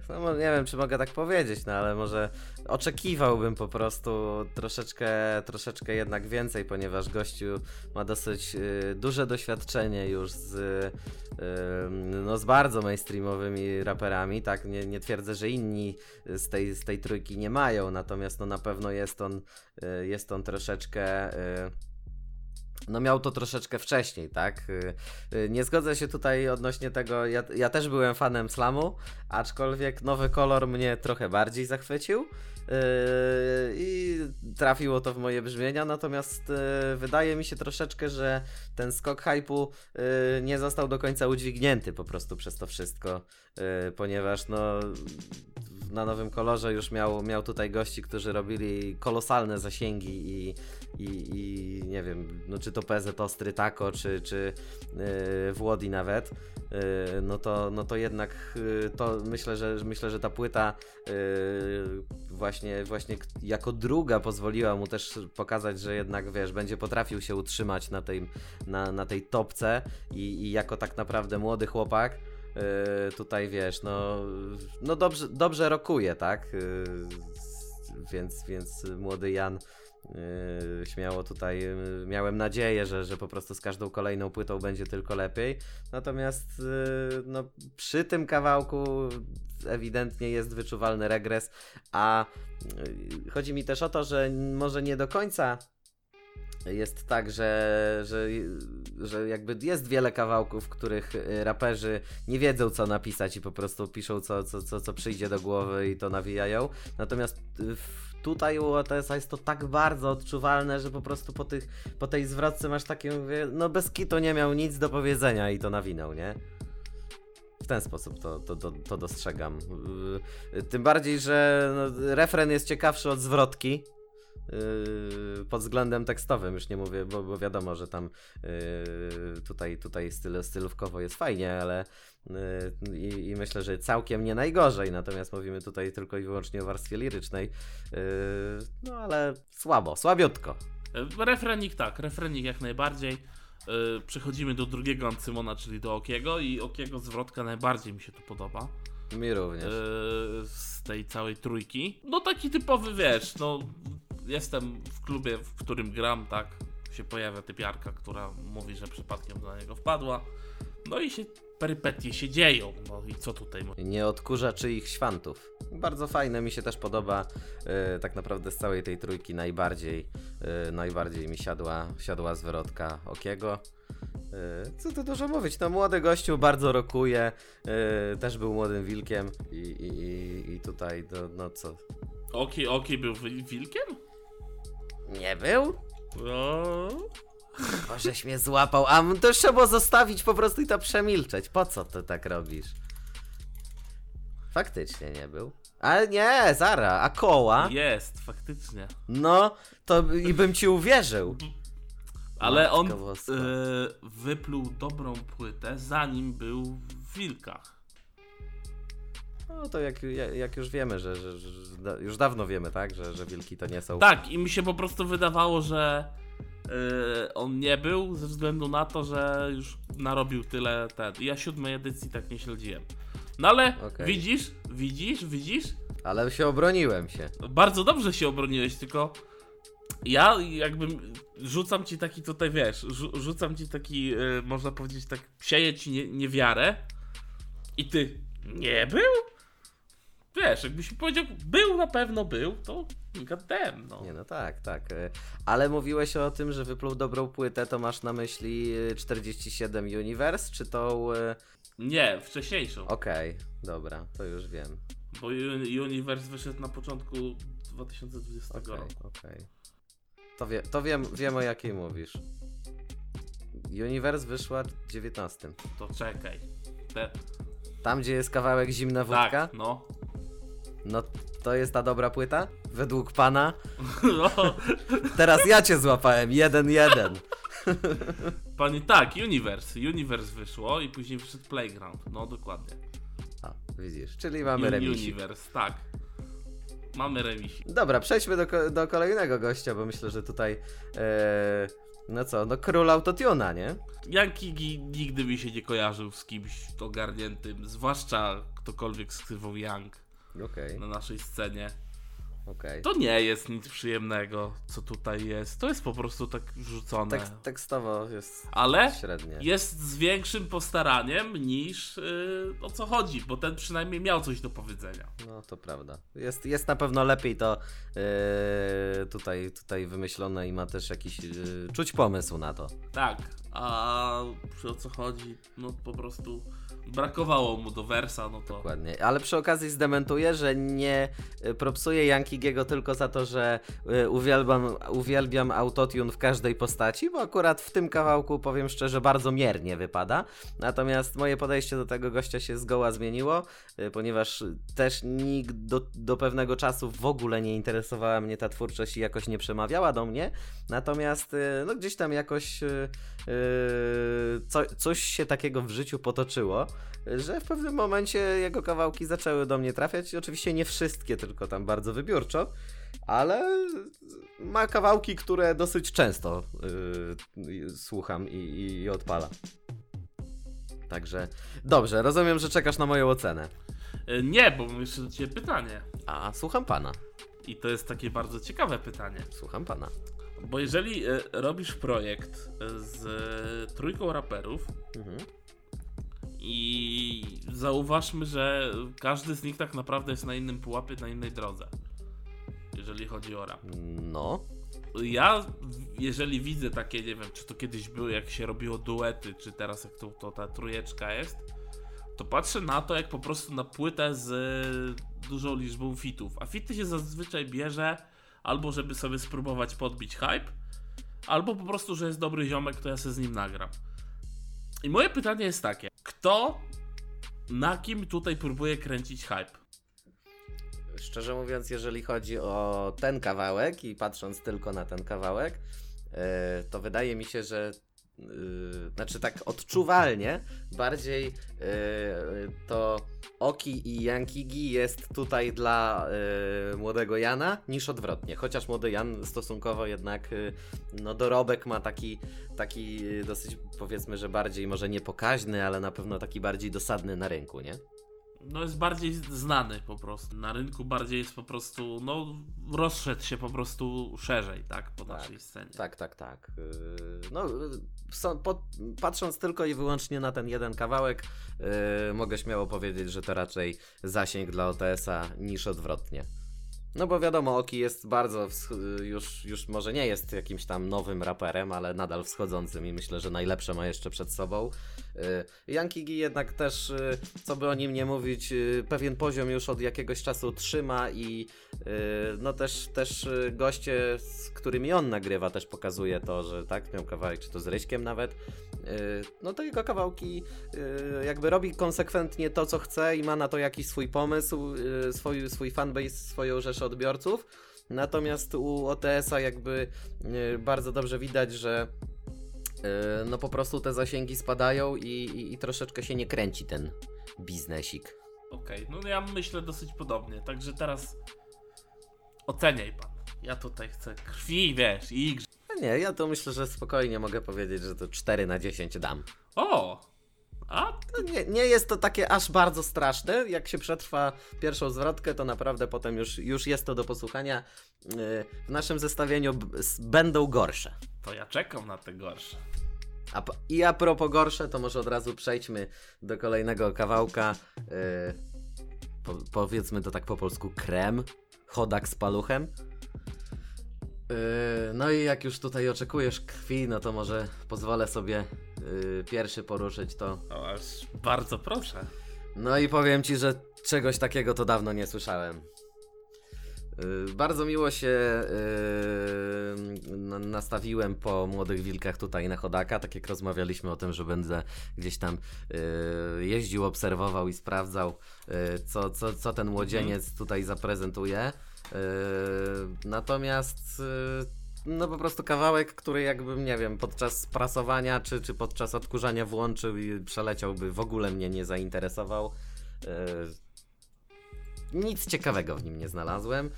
no nie wiem czy mogę tak powiedzieć, no ale może oczekiwałbym po prostu troszeczkę, troszeczkę jednak więcej, ponieważ gościu ma dosyć y, duże doświadczenie już z, y, no, z bardzo mainstreamowymi raperami, tak, nie, nie twierdzę, że inni z tej, z tej trójki nie mają, natomiast no na pewno jest on y, jest on troszeczkę. Y, No, miał to troszeczkę wcześniej, tak? Y, y, Nie zgodzę się tutaj odnośnie tego. Ja, ja też byłem fanem slamu, aczkolwiek nowy kolor mnie trochę bardziej zachwycił. y, I trafiło to w moje brzmienia, natomiast y, wydaje mi się troszeczkę, że ten skok hypu y, nie został do końca udźwignięty po prostu przez to wszystko, ponieważ no na nowym kolorze już miał, miał tutaj gości, którzy robili kolosalne zasięgi i, i, i nie wiem, no czy to PZ Ostry Taco, czy, czy yy, Włodi nawet, yy, no, to, no to jednak yy, to myślę, że myślę, że ta płyta yy, właśnie, właśnie jako druga pozwoliła mu też pokazać, że jednak wiesz, będzie potrafił się utrzymać na tej, na, na tej topce i, i jako tak naprawdę młody chłopak Yy, tutaj wiesz, no, no dobrze, dobrze rokuje, tak? Yy, więc, więc młody Jan yy, śmiało tutaj miałem nadzieję, że, że po prostu z każdą kolejną płytą będzie tylko lepiej. Natomiast no, przy tym kawałku ewidentnie jest wyczuwalny regres, a chodzi mi też o to, że może nie do końca jest tak, że, że, że jakby jest wiele kawałków, w których y, raperzy nie wiedzą co napisać i po prostu piszą co, co, co, co przyjdzie do głowy i to nawijają. Natomiast y, tutaj u OTS jest to tak bardzo odczuwalne, że po prostu po, tych, po tej zwrotce masz takie, mówię, no bez kitu nie miał nic do powiedzenia i to nawinął, nie? W ten sposób to, to, to, to dostrzegam. Yy, Tym bardziej, że no, refren jest ciekawszy od zwrotki. Yy, pod względem tekstowym, już nie mówię, bo, bo wiadomo, że tam yy, tutaj, tutaj styl, stylówkowo jest fajnie, ale yy, i, i myślę, że całkiem nie najgorzej, natomiast mówimy tutaj tylko i wyłącznie o warstwie lirycznej, no ale słabo, słabiutko. Refrenik tak, refrenik jak najbardziej. Przechodzimy do drugiego Ancymona, czyli do Okiego i Okiego zwrotka najbardziej mi się to podoba. Mi również. z tej całej trójki. No taki typowy, wiesz, no jestem w klubie, w którym gram, tak, się pojawia typiarka, która mówi, że przypadkiem do niego wpadła. No i się perypetie się dzieją. No i co tutaj? Nie odkurza czyich świantów. Bardzo fajne, mi się też podoba. e, tak naprawdę z całej tej trójki najbardziej, e, najbardziej mi siadła, siadła zwrotka Okiego. E, co tu dużo mówić, no młody gościu bardzo rokuje, e, też był młodym wilkiem i, i, i, tutaj, no, no co, Oki, Oki był wi- wilkiem? Nie był? No. Możeś mnie złapał, a m- to trzeba było zostawić po prostu i to przemilczeć. Po co ty tak robisz? Faktycznie nie był. Ale nie, Zara, a koła? Jest, faktycznie. No, to i bym ci uwierzył. Ale on Matko boska. e, wypluł dobrą płytę, zanim był w wilkach. No to jak, jak już wiemy, że, że, że już dawno wiemy, tak, że, że wilki to nie są. Tak, i mi się po prostu wydawało, że e, on nie był ze względu na to, że już narobił tyle ten. Ja siódmej edycji tak nie śledziłem. No ale Okej. widzisz, widzisz, widzisz? Ale się obroniłem się. Bardzo dobrze się obroniłeś, tylko ja jakbym rzucam ci taki tutaj, wiesz, rzu- rzucam ci taki, e, można powiedzieć tak, sieję ci nie, niewiarę i ty nie był? Wiesz, jakbyś powiedział, był na pewno był, to goddamn, no. Nie no tak, tak. e, Ale mówiłeś o tym, że wypluł dobrą płytę, to masz na myśli e, 47 Universe, czy tą... e, Nie, wcześniejszą, Okej, dobra, to już wiem. bo Uni- Universe wyszedł na początku 2020 Okej, roku. okej. To, wie, to wiem, wiem o jakiej mówisz. Universe wyszła w 19. To czekaj. Te, Tam, gdzie jest kawałek zimna wódka, tak, no. No to jest ta dobra płyta? Według pana? no. Teraz ja cię złapałem, jeden jeden. Pani, tak, Universe. Universe wyszło i później wyszedł Playground. No dokładnie. A, widzisz, czyli mamy remisik. Universe, tak. Mamy remisik. Dobra, przejdźmy do, do kolejnego gościa, bo myślę, że tutaj. E, no co, no król autotuna, nie? Yankee Gi nigdy mi się nie kojarzył z kimś ogarniętym, zwłaszcza ktokolwiek z ksywą Young Okej, na naszej scenie. okej. To nie jest nic przyjemnego, co tutaj jest. To jest po prostu tak wrzucone. Tekst, tekstowo jest Ale średnie. jest z większym postaraniem niż yy, o co chodzi, bo ten przynajmniej miał coś do powiedzenia. No to prawda. Jest, jest na pewno lepiej to e, tutaj, tutaj wymyślone i ma też jakiś e, czuć pomysł na to. Tak, a przy o co chodzi, no po prostu brakowało mu do wersa, no to... Dokładnie. Ale przy okazji zdementuję, że nie e, propsuję Yankiego tylko za to, że e, uwielbiam, uwielbiam autotune w każdej postaci, bo akurat w tym kawałku, powiem szczerze, bardzo miernie wypada. Natomiast moje podejście do tego gościa się zgoła zmieniło, e, ponieważ też nikt do, do pewnego czasu w ogóle nie interesowała mnie ta twórczość i jakoś nie przemawiała do mnie. Natomiast no, gdzieś tam jakoś e, co, coś się takiego w życiu potoczyło, że w pewnym momencie jego kawałki zaczęły do mnie trafiać. Oczywiście nie wszystkie, tylko tam bardzo wybiórczo, ale ma kawałki, które dosyć często yy, słucham i, i, i odpala. Także dobrze, rozumiem, że czekasz na moją ocenę. E, Nie, bo mam jeszcze do Ciebie pytanie. A, słucham pana. I to jest takie bardzo ciekawe pytanie. Słucham pana. Bo jeżeli e, robisz projekt e, z trójką raperów Mhm. I zauważmy, że każdy z nich tak naprawdę jest na innym pułapie, na innej drodze. Jeżeli chodzi o rap. No, Ja, jeżeli widzę takie, nie wiem, czy to kiedyś były, jak się robiło duety, czy teraz jak to, to ta trójeczka jest, to patrzę na to, jak po prostu na płytę z dużą liczbą fitów. A fity się zazwyczaj bierze albo żeby sobie spróbować podbić hype, albo po prostu, że jest dobry ziomek, to ja sobie z nim nagram. I moje pytanie jest takie, kto na kim tutaj próbuje kręcić hype? szczerze mówiąc, jeżeli chodzi o ten kawałek i patrząc tylko na ten kawałek, e, to wydaje mi się, że e, znaczy tak odczuwalnie bardziej e, to Oki i Yankigi jest tutaj dla e, młodego Jana niż odwrotnie. Chociaż młody Jan stosunkowo jednak e, no dorobek ma taki, taki dosyć powiedzmy, że bardziej może niepokaźny, ale na pewno taki bardziej dosadny na rynku, nie? No jest bardziej znany po prostu. Na rynku bardziej jest po prostu, no rozszedł się po prostu szerzej, tak, po Tak, naszej scenie. Tak, tak, tak. Yy, No, yy, są, po, patrząc tylko i wyłącznie na ten jeden kawałek, yy, mogę śmiało powiedzieć, że to raczej zasięg dla OTS-a niż odwrotnie. No bo wiadomo, Oki jest bardzo, wsch- już, już może nie jest jakimś tam nowym raperem, ale nadal wschodzącym i myślę, że najlepsze ma jeszcze przed sobą. Yy, Yankee Gi jednak też, yy, co by o nim nie mówić, yy, pewien poziom już od jakiegoś czasu trzyma i no też, też goście, z którymi on nagrywa też pokazuje to, że tak, miał kawałek, czy to z Ryśkiem nawet, no to jego kawałki jakby robi konsekwentnie to, co chce i ma na to jakiś swój pomysł, swój, swój fanbase, swoją rzeszę odbiorców. Natomiast u OTS-a jakby bardzo dobrze widać, że no po prostu te zasięgi spadają i, i, i troszeczkę się nie kręci ten biznesik. Okej, no ja myślę dosyć podobnie, także teraz oceniaj pan. Ja tutaj chcę krwi, wiesz, i. A nie, ja to myślę, że spokojnie mogę powiedzieć, że to 4 na 10 dam. O! A To nie, nie jest to takie aż bardzo straszne. Jak się przetrwa pierwszą zwrotkę, to naprawdę potem już, już jest to do posłuchania. Yy, W naszym zestawieniu będą gorsze. to ja czekam na te gorsze. A, I a propos gorsze, to może od razu przejdźmy do kolejnego kawałka. Yy, po, powiedzmy to tak po polsku, krem. Chodak z paluchem. Yy, no i jak już tutaj oczekujesz krwi, no to może pozwolę sobie yy, pierwszy poruszyć to O, aż bardzo proszę. No i powiem ci, że czegoś takiego to dawno nie słyszałem. Yy, bardzo miło się yy, na- nastawiłem po młodych wilkach tutaj na chodaka, tak jak rozmawialiśmy o tym, że będę gdzieś tam yy, jeździł, obserwował i sprawdzał, yy, co, co, co ten młodzieniec tutaj zaprezentuje. Yy, natomiast yy, no po prostu kawałek, który jakbym, nie wiem, podczas prasowania czy, czy podczas odkurzania włączył i przeleciałby, w ogóle mnie nie zainteresował. Yy, nic ciekawego w nim nie znalazłem.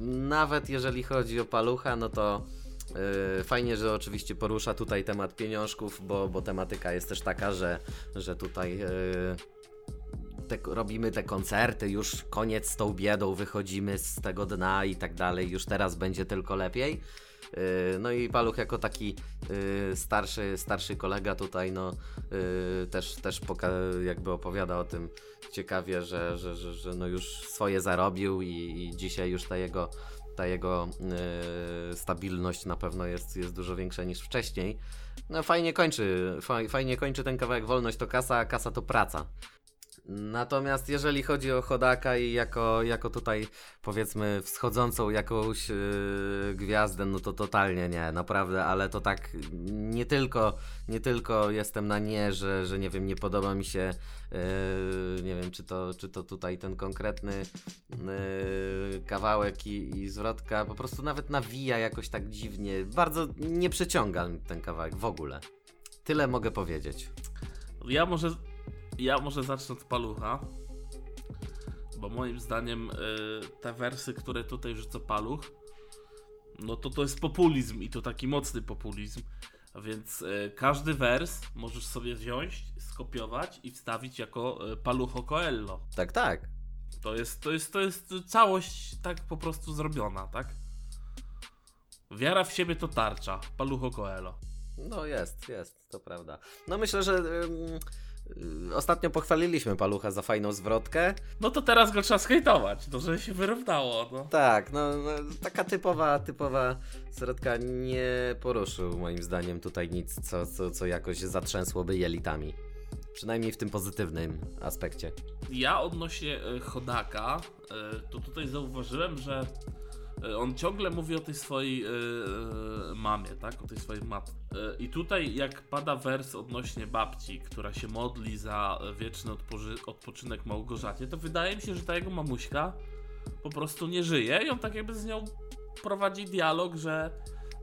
Nawet jeżeli chodzi o palucha, no to fajnie, że oczywiście porusza tutaj temat pieniążków, bo, bo tematyka jest też taka, że, że tutaj te, robimy te koncerty, już koniec z tą biedą, wychodzimy z tego dna i tak dalej, już teraz będzie tylko lepiej. Yy, No i Paluch jako taki yy, starszy, starszy kolega tutaj, no yy, też, też jakby opowiada o tym ciekawie, że, że, że, że no już swoje zarobił i, i dzisiaj już ta jego, ta jego stabilność na pewno jest, jest dużo większa niż wcześniej. No fajnie kończy, faj, fajnie kończy ten kawałek wolność to kasa, a kasa to praca. Natomiast jeżeli chodzi o Chodaka i jako, jako tutaj powiedzmy wschodzącą jakąś yy, gwiazdę, no to totalnie nie, naprawdę, ale to tak nie tylko, nie tylko jestem na nie, że, że nie wiem, nie podoba mi się, yy, nie wiem, czy to, czy to tutaj ten konkretny yy, kawałek i, i zwrotka, po prostu nawet nawija jakoś tak dziwnie, bardzo nie przyciąga ten kawałek w ogóle. Tyle mogę powiedzieć. Ja może, ja może zacznę od palucha. Bo moim zdaniem y, te wersy, które tutaj rzuca paluch, no to to jest populizm i to taki mocny populizm. Więc y, każdy wers możesz sobie wziąć, skopiować i wstawić jako y, palucho Coelho. Tak, tak. To jest, to jest, to jest całość tak po prostu zrobiona, tak? Wiara w siebie to tarcza. Palucho Coelho. No jest, jest, to prawda. No myślę, że ostatnio pochwaliliśmy Palucha za fajną zwrotkę. No to teraz go trzeba skejtować, to że się wyrównało, no. Tak, no, no taka typowa, typowa zwrotka nie poruszył moim zdaniem tutaj nic, co, co, co jakoś zatrzęsłoby jelitami. Przynajmniej w tym pozytywnym aspekcie. Ja odnośnie e, Chodaka, e, to tutaj zauważyłem, że on ciągle mówi o tej swojej e, e, mamie, tak? O tej swojej matce. E, I tutaj jak pada wers odnośnie babci, która się modli za wieczny odpoczynek Małgorzacie, to wydaje mi się, że ta jego mamuśka po prostu nie żyje i on tak jakby z nią prowadzi dialog, że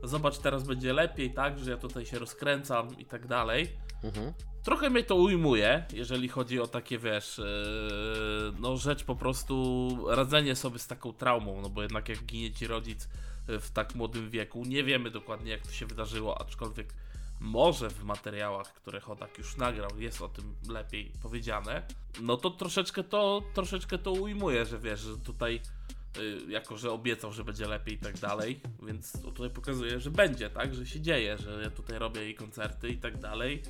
zobacz, teraz będzie lepiej, tak, że ja tutaj się rozkręcam i tak dalej. Mhm. Trochę mnie to ujmuje, jeżeli chodzi o takie, wiesz, yy, no rzecz po prostu radzenie sobie z taką traumą, no bo jednak jak ginie ci rodzic yy, w tak młodym wieku, nie wiemy dokładnie jak to się wydarzyło, aczkolwiek może w materiałach, które Chodak już nagrał, jest o tym lepiej powiedziane, no to troszeczkę to, troszeczkę to ujmuje, że wiesz, że tutaj jako, że obiecał, że będzie lepiej i tak dalej, więc tutaj pokazuje, że będzie, tak, że się dzieje, że ja tutaj robię jej koncerty i tak dalej,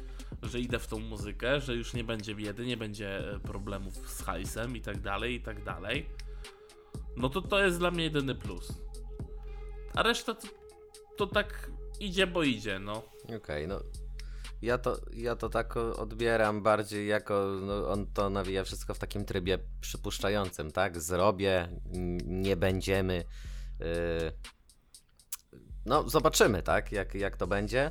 że idę w tą muzykę, że już nie będzie biedy, nie będzie e, problemów z hajsem i tak dalej, i tak dalej. No to to jest dla mnie jedyny plus. A reszta to, to tak idzie, bo idzie, no. Okej, no. Ja to, ja to tak odbieram bardziej jako, no, on to nawija wszystko w takim trybie przypuszczającym, tak? Zrobię, nie będziemy. Yy, no, zobaczymy, tak? Jak, jak to będzie.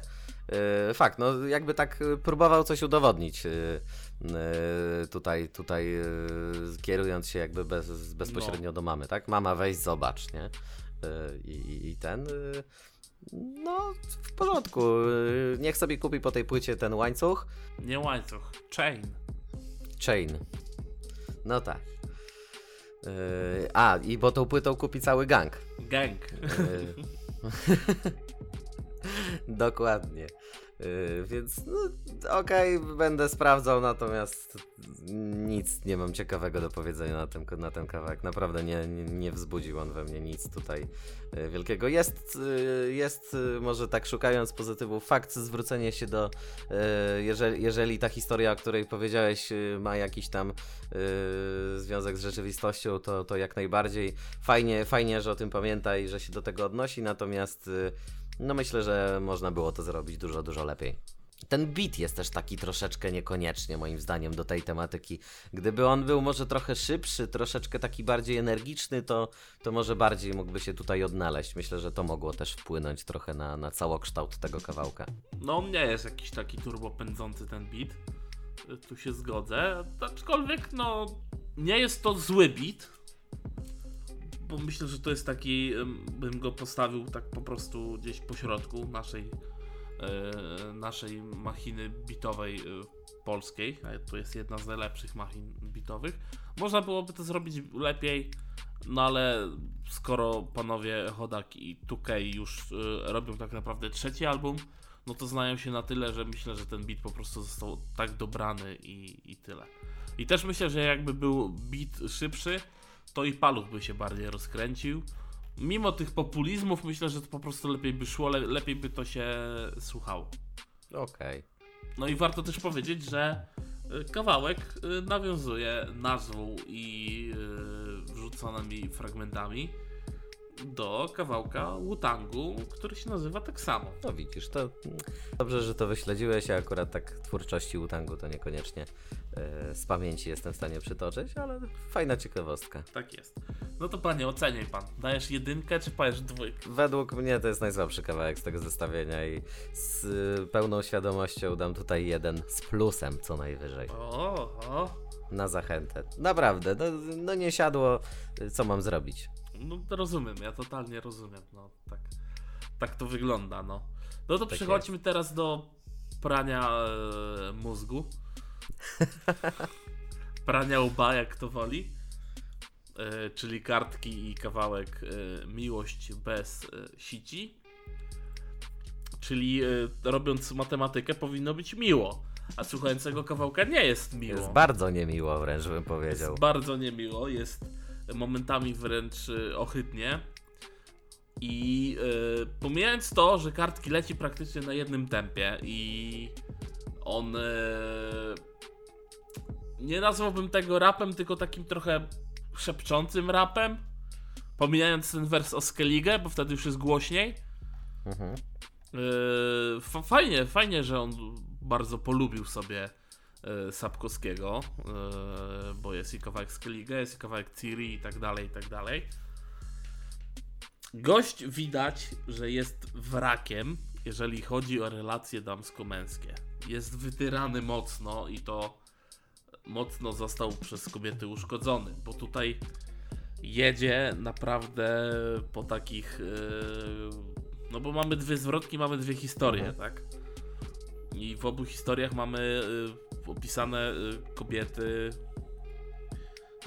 Yy, fakt, no jakby tak y, próbował coś udowodnić. Yy, tutaj, tutaj yy, kierując się jakby bez, bezpośrednio do mamy, tak? Mama weź zobacz, nie? Yy, i, I ten. No, w porządku. Niech sobie kupi po tej płycie ten łańcuch. Nie łańcuch, chain. Chain. No tak. Yy, a, i bo tą płytą kupi cały gang. Gang. Yy, Dokładnie. Yy, więc no, okej, będę sprawdzał, natomiast nic nie mam ciekawego do powiedzenia na ten, na ten kawałek. Naprawdę nie, nie, nie wzbudził on we mnie nic tutaj yy, wielkiego. Jest, yy, jest może tak szukając pozytywów, fakt zwrócenie się do, jeżeli, jeżeli ta historia, o której powiedziałeś, ma jakiś tam związek z rzeczywistością, to, to jak najbardziej fajnie, fajnie, że o tym pamięta i że się do tego odnosi, natomiast no myślę, że można było to zrobić dużo, dużo lepiej. Ten beat jest też taki troszeczkę niekoniecznie moim zdaniem do tej tematyki. Gdyby on był może trochę szybszy, troszeczkę taki bardziej energiczny, to, to może bardziej mógłby się tutaj odnaleźć. Myślę, że to mogło też wpłynąć trochę na, na całokształt tego kawałka. No on nie jest jakiś taki turbo pędzący ten beat. Tu się zgodzę. Aczkolwiek no nie jest to zły beat. Bo myślę, że to jest taki, ym, bym go postawił tak po prostu gdzieś po środku naszej, yy, naszej machiny bitowej yy, polskiej. A to jest jedna z najlepszych machin bitowych. Można byłoby to zrobić lepiej, no ale skoro panowie Hodak i 2K już robią tak naprawdę trzeci album, no to znają się na tyle, że myślę, że ten beat po prostu został tak dobrany i, i tyle. I też myślę, że jakby był beat szybszy, to i paluch by się bardziej rozkręcił. Mimo tych populizmów, myślę, że to po prostu lepiej by szło, le lepiej by to się słuchało. Okej. No i warto też powiedzieć, że y, kawałek y, nawiązuje nazwą i y, wrzuconymi fragmentami do kawałka Wutangu, który się nazywa tak samo. No widzisz, to dobrze, że to wyśledziłeś, a akurat tak twórczości Utangu to niekoniecznie e, z pamięci jestem w stanie przytoczyć, ale fajna ciekawostka. Tak jest. No to panie, oceniaj pan. Dajesz jedynkę czy pajesz dwójkę? Według mnie to jest najsłabszy kawałek z tego zestawienia i z y, pełną świadomością dam tutaj jeden z plusem co najwyżej. O, o. Na zachętę. Naprawdę, no, no nie siadło, co mam zrobić? No rozumiem, ja totalnie rozumiem. No tak, tak to wygląda, no. No to Tak przechodźmy teraz do prania e, mózgu. prania łba, jak to woli. E, czyli kartki i kawałek e, Miłość bez e, sici. Czyli e, robiąc matematykę powinno być miło. A słuchającego kawałka nie jest miło. Jest bardzo niemiło wręcz bym powiedział. Jest bardzo niemiło, jest momentami wręcz y, ohydnie. I y, pomijając to, że kartki leci praktycznie na jednym tempie i on y, nie nazwałbym tego rapem, tylko takim trochę szepczącym rapem. Pomijając ten wers o Skellige, bo wtedy już jest głośniej. Mhm. Yy, fa- fajnie, fajnie, że on bardzo polubił sobie Sapkowskiego, yy, bo jest i kawałek Skellige, jest i kawałek Ciri i tak dalej, i tak dalej. Gość widać, że jest wrakiem, jeżeli chodzi o relacje damsko-męskie. Jest wytyrany mocno i to mocno został przez kobiety uszkodzony, bo tutaj jedzie naprawdę po takich. Yy, no bo mamy dwie zwrotki, mamy dwie historie, Mhm. tak? I w obu historiach mamy opisane yy, kobiety.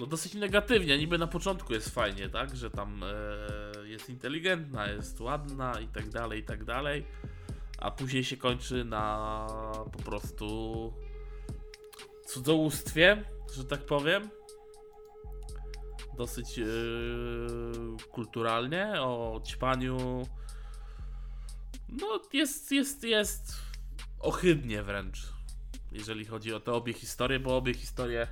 No dosyć negatywnie, niby na początku jest fajnie, tak? Że tam yy, jest inteligentna, jest ładna i tak dalej, i tak dalej. A później się kończy na po prostu cudzołóstwie, że tak powiem dosyć yy, kulturalnie, o ćpaniu. No, jest, jest, jest ohydnie wręcz, jeżeli chodzi o te obie historie, bo obie historie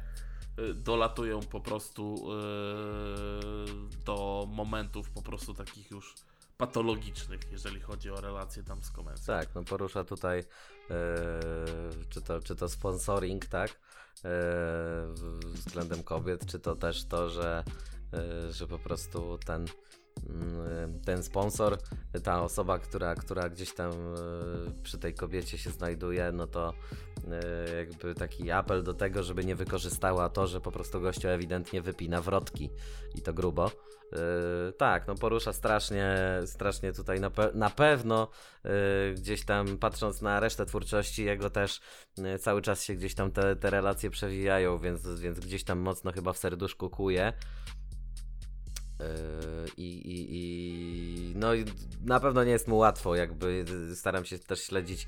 yy, dolatują po prostu yy, do momentów po prostu takich już patologicznych, jeżeli chodzi o relacje damsko-męskie. Tak, no porusza tutaj e, czy, to, czy to sponsoring, tak? W- względem kobiet, czy to też to, że, e, że po prostu ten, ten sponsor, ta osoba, która, która gdzieś tam e, przy tej kobiecie się znajduje, no to e, jakby taki apel do tego, żeby nie wykorzystała to, że po prostu gościu ewidentnie wypina wrotki i to grubo. E, tak, no porusza strasznie, strasznie tutaj na, pe- na pewno gdzieś tam patrząc na resztę twórczości jego też cały czas się gdzieś tam te, te relacje przewijają, więc, więc gdzieś tam mocno chyba w serduszku kuje. Y, I, i, I no i na pewno nie jest mu łatwo, jakby staram się też śledzić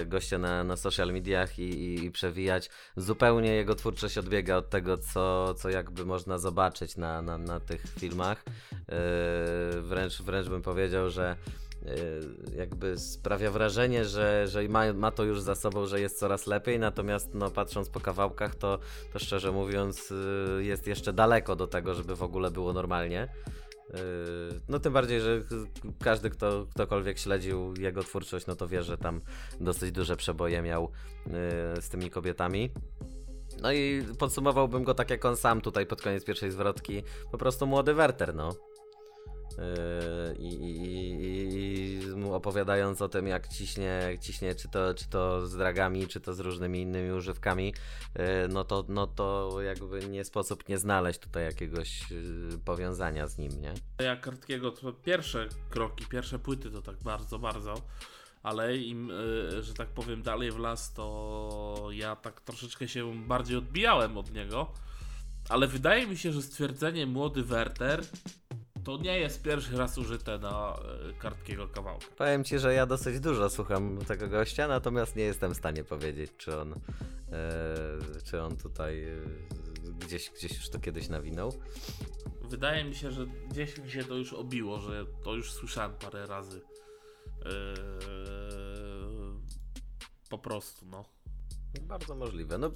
y, gościa na, na social mediach i, i, i przewijać. Zupełnie jego twórczość odbiega od tego, co, co jakby można zobaczyć na, na, na tych filmach. Y, wręcz, wręcz bym powiedział, że jakby sprawia wrażenie, że, że ma, ma to już za sobą, że jest coraz lepiej, natomiast no, patrząc po kawałkach, to, to szczerze mówiąc y, jest jeszcze daleko do tego, żeby w ogóle było normalnie. Y, No tym bardziej, że każdy, kto ktokolwiek śledził jego twórczość, no to wie, że tam dosyć duże przeboje miał y, z tymi kobietami. No i podsumowałbym go tak jak on sam tutaj pod koniec pierwszej zwrotki, po prostu młody Werter, no. I, i, i opowiadając o tym, jak ciśnie, jak ciśnie czy, to, czy to z dragami, czy to z różnymi innymi używkami, yy, no to, no to jakby nie sposób nie znaleźć tutaj jakiegoś yy, powiązania z nim, nie? Ja Kartkiego to pierwsze kroki, pierwsze płyty to tak bardzo, bardzo. Ale im, y, że tak powiem, dalej w las, to ja tak troszeczkę się bardziej odbijałem od niego. Ale wydaje mi się, że stwierdzenie młody Werter to nie jest pierwszy raz użyte na y, Kartkiego kawałka. Powiem ci, że ja dosyć dużo słucham tego gościa, natomiast nie jestem w stanie powiedzieć, czy on, e, czy on tutaj e, gdzieś, gdzieś już to kiedyś nawinął. Wydaje mi się, że gdzieś mi się to już obiło, że to już słyszałem parę razy. Yy, po prostu, no. Bardzo możliwe. No,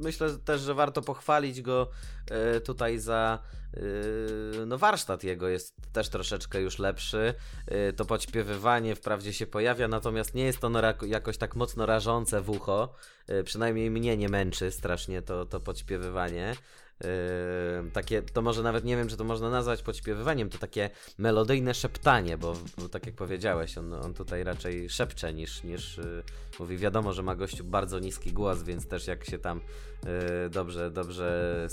myślę też, że warto pochwalić go e, tutaj za e, no warsztat jego jest też troszeczkę już lepszy. E, to podśpiewywanie wprawdzie się pojawia, natomiast nie jest no, rak- jakoś tak mocno rażące w ucho. Przynajmniej mnie nie męczy strasznie to, to podśpiewywanie. Yy, takie, to może nawet nie wiem, czy to można nazwać podśpiewywaniem, to takie melodyjne szeptanie, bo, bo tak jak powiedziałeś, on, on tutaj raczej szepcze niż, niż yy, mówi. Wiadomo, że ma gościu bardzo niski głos, więc też jak się tam yy, dobrze, dobrze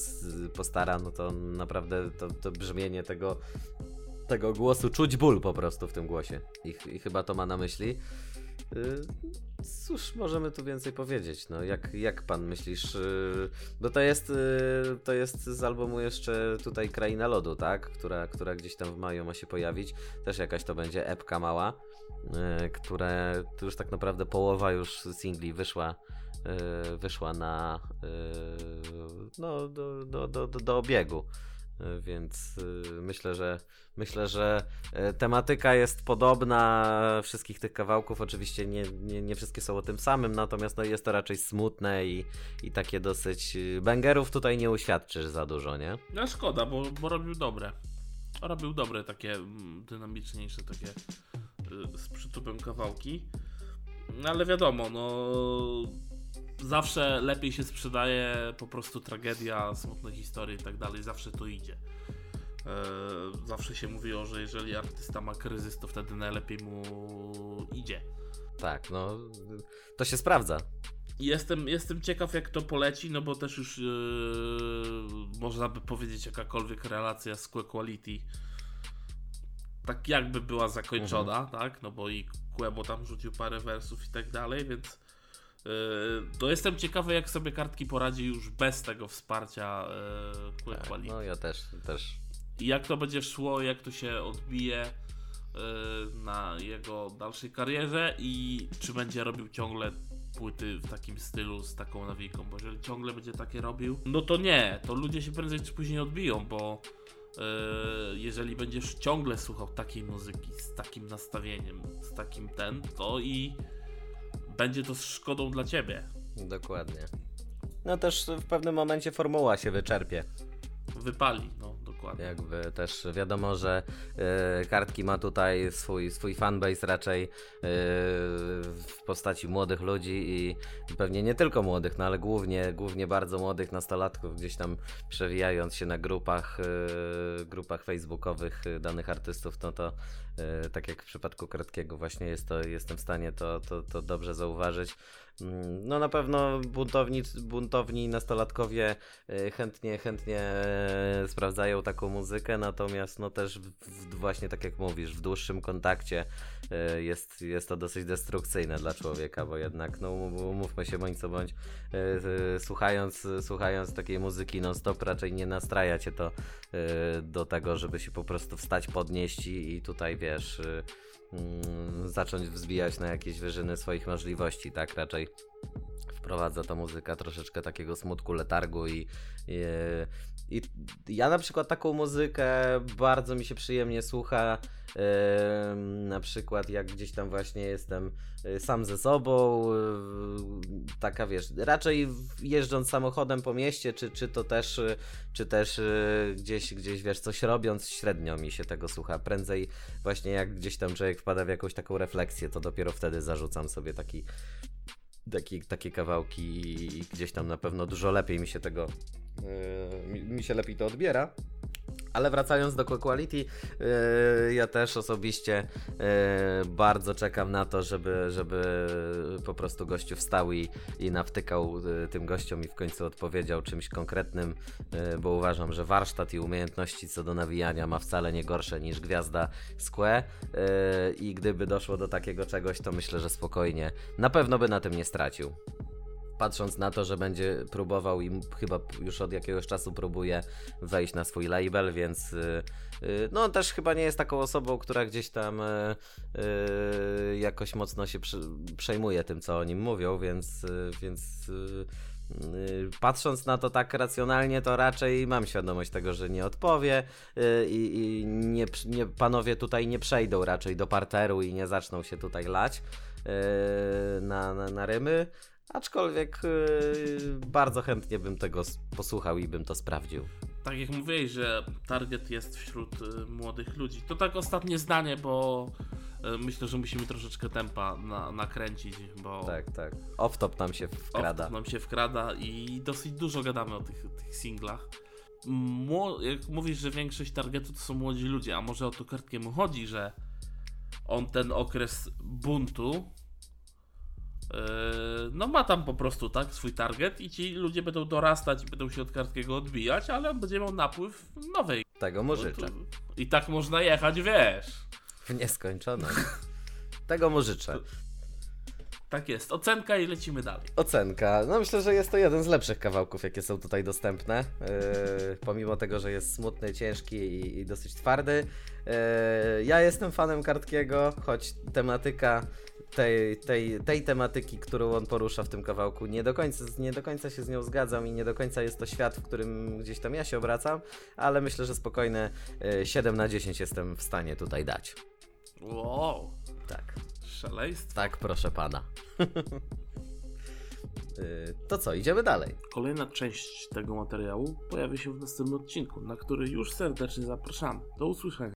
postara, no to naprawdę to, to brzmienie tego, tego głosu, czuć ból po prostu w tym głosie. I, i chyba to ma na myśli. Yy, Cóż, możemy tu więcej powiedzieć. No, jak, jak pan myślisz? yy, Bo to jest, yy, to jest z albumu jeszcze tutaj Kraina Lodu, tak? Która, która gdzieś tam w maju ma się pojawić. Też jakaś to będzie epka mała, które tu już tak naprawdę połowa już singli wyszła. Wyszła na no, do, do, do, do obiegu. Yy, Więc yy, myślę, że myślę, że E, Tematyka jest podobna wszystkich tych kawałków. Oczywiście nie, nie, nie wszystkie są o tym samym, natomiast no, jest to raczej smutne i, i takie dosyć. y, Bangerów tutaj nie uświadczysz za dużo, nie? No szkoda, bo, bo robił dobre. Robił dobre, takie mm, dynamiczniejsze, takie y, z przytupem kawałki. No, ale wiadomo, no zawsze lepiej się sprzedaje po prostu tragedia, smutne historie i tak dalej, zawsze to idzie. E, zawsze się mówiło, że jeżeli artysta ma kryzys, to wtedy najlepiej mu idzie. Tak, no to się sprawdza. Jestem, jestem ciekaw, jak to poleci, no bo też już yy, można by powiedzieć, jakakolwiek relacja z Kue Quality tak jakby była zakończona, tak? No bo i Quebo tam rzucił parę wersów i tak dalej, więc to jestem ciekawy, jak sobie kartki poradzi już bez tego wsparcia yy, Kue Tak, Quality. no ja też, też. I jak to będzie szło, jak to się odbije yy, na jego dalszej karierze i czy będzie robił ciągle płyty w takim stylu z taką nawijką, bo jeżeli ciągle będzie takie robił, no to nie, to ludzie się prędzej czy później odbiją, bo jeżeli będziesz ciągle słuchał takiej muzyki z takim nastawieniem, z takim ten, to i będzie to szkodą dla ciebie. Dokładnie. No też w pewnym momencie formuła się wyczerpie. Wypali, no dokładnie. Jakby też wiadomo, że e, kartki ma tutaj swój, swój fanbase raczej e, w postaci młodych ludzi i pewnie nie tylko młodych, no ale głównie, głównie bardzo młodych nastolatków, gdzieś tam przewijając się na grupach, e, grupach facebookowych e, danych artystów, no to tak jak w przypadku Kratkiego właśnie jest to, jestem w stanie to, to, to dobrze zauważyć. Mm, No na pewno buntowni, buntowni nastolatkowie e, chętnie, chętnie e, sprawdzają taką muzykę, natomiast no też w, właśnie tak jak mówisz, w dłuższym kontakcie e, jest, jest to dosyć destrukcyjne dla człowieka, bo jednak, no mówmy się bądź co bądź, e, e, słuchając, słuchając takiej muzyki non stop raczej nie nastraja cię to e, do tego, żeby się po prostu wstać, podnieść i, i tutaj wiesz... e, mm, zacząć wzbijać na jakieś wyżyny swoich możliwości, tak? Raczej wprowadza ta muzyka troszeczkę takiego smutku, letargu i, i, i ja na przykład taką muzykę bardzo mi się przyjemnie słucha. em, na przykład jak gdzieś tam właśnie jestem y, sam ze sobą, y, taka wiesz, raczej jeżdżąc samochodem po mieście, czy, czy to też, y, czy też y, gdzieś, gdzieś wiesz, coś robiąc, średnio mi się tego słucha. Prędzej właśnie jak gdzieś tam człowiek wpada w jakąś taką refleksję, to dopiero wtedy zarzucam sobie taki, taki, takie kawałki i gdzieś tam na pewno dużo lepiej mi się tego, mi, mi się lepiej to odbiera. Ale wracając do Quality, yy, ja też osobiście yy, bardzo czekam na to, żeby, żeby po prostu gościu wstał i, i nawtykał yy, tym gościom i w końcu odpowiedział czymś konkretnym, bo uważam, że warsztat i umiejętności co do nawijania ma wcale nie gorsze niż gwiazda Sque i gdyby doszło do takiego czegoś, to myślę, że spokojnie. Na pewno by na tym nie stracił patrząc na to, że będzie próbował i chyba już od jakiegoś czasu próbuje wejść na swój label, więc y, y, no też chyba nie jest taką osobą, która gdzieś tam y, jakoś mocno się przejmuje tym, co o nim mówią, więc, więc patrząc na to tak racjonalnie, to raczej mam świadomość tego, że nie odpowie i, i nie, nie, panowie tutaj nie przejdą raczej do parteru i nie zaczną się tutaj lać na, na, na rymy. Aczkolwiek yy, bardzo chętnie bym tego posłuchał i bym to sprawdził. tak jak mówiłeś, że target jest wśród y, młodych ludzi, to tak ostatnie zdanie, bo y, myślę, że musimy troszeczkę tempa na, nakręcić, bo Tak, tak. Off-top nam się wkrada. off nam się wkrada i dosyć dużo gadamy o tych, tych singlach. Mło, jak mówisz, że większość targetu to są młodzi ludzie, a może o to kartkiemu chodzi, że on ten okres buntu no ma tam po prostu tak swój target i ci ludzie będą dorastać i będą się od kartkiego odbijać, ale on będzie miał napływ nowej. Tego mu życzę. buntu. I tak można jechać, wiesz. W nieskończoność. Tego mu życzę. Tak jest. Ocenka i lecimy dalej. Ocenka. No myślę, że jest to jeden z lepszych kawałków, jakie są tutaj dostępne. Yy, pomimo tego, że jest smutny, ciężki i, i dosyć twardy. Yy, ja jestem fanem Kartkiego, choć tematyka tej, tej, tej tematyki, którą on porusza w tym kawałku, nie do, końca, nie do końca się z nią zgadzam i nie do końca jest to świat, w którym gdzieś tam ja się obracam, ale myślę, że spokojne yy, 7 na 10 jestem w stanie tutaj dać. Wow, Tak. szaleństwo. Tak, proszę pana. Yy, to co, idziemy dalej. Kolejna część tego materiału pojawi się w następnym odcinku, na który już serdecznie zapraszamy. Do usłyszenia.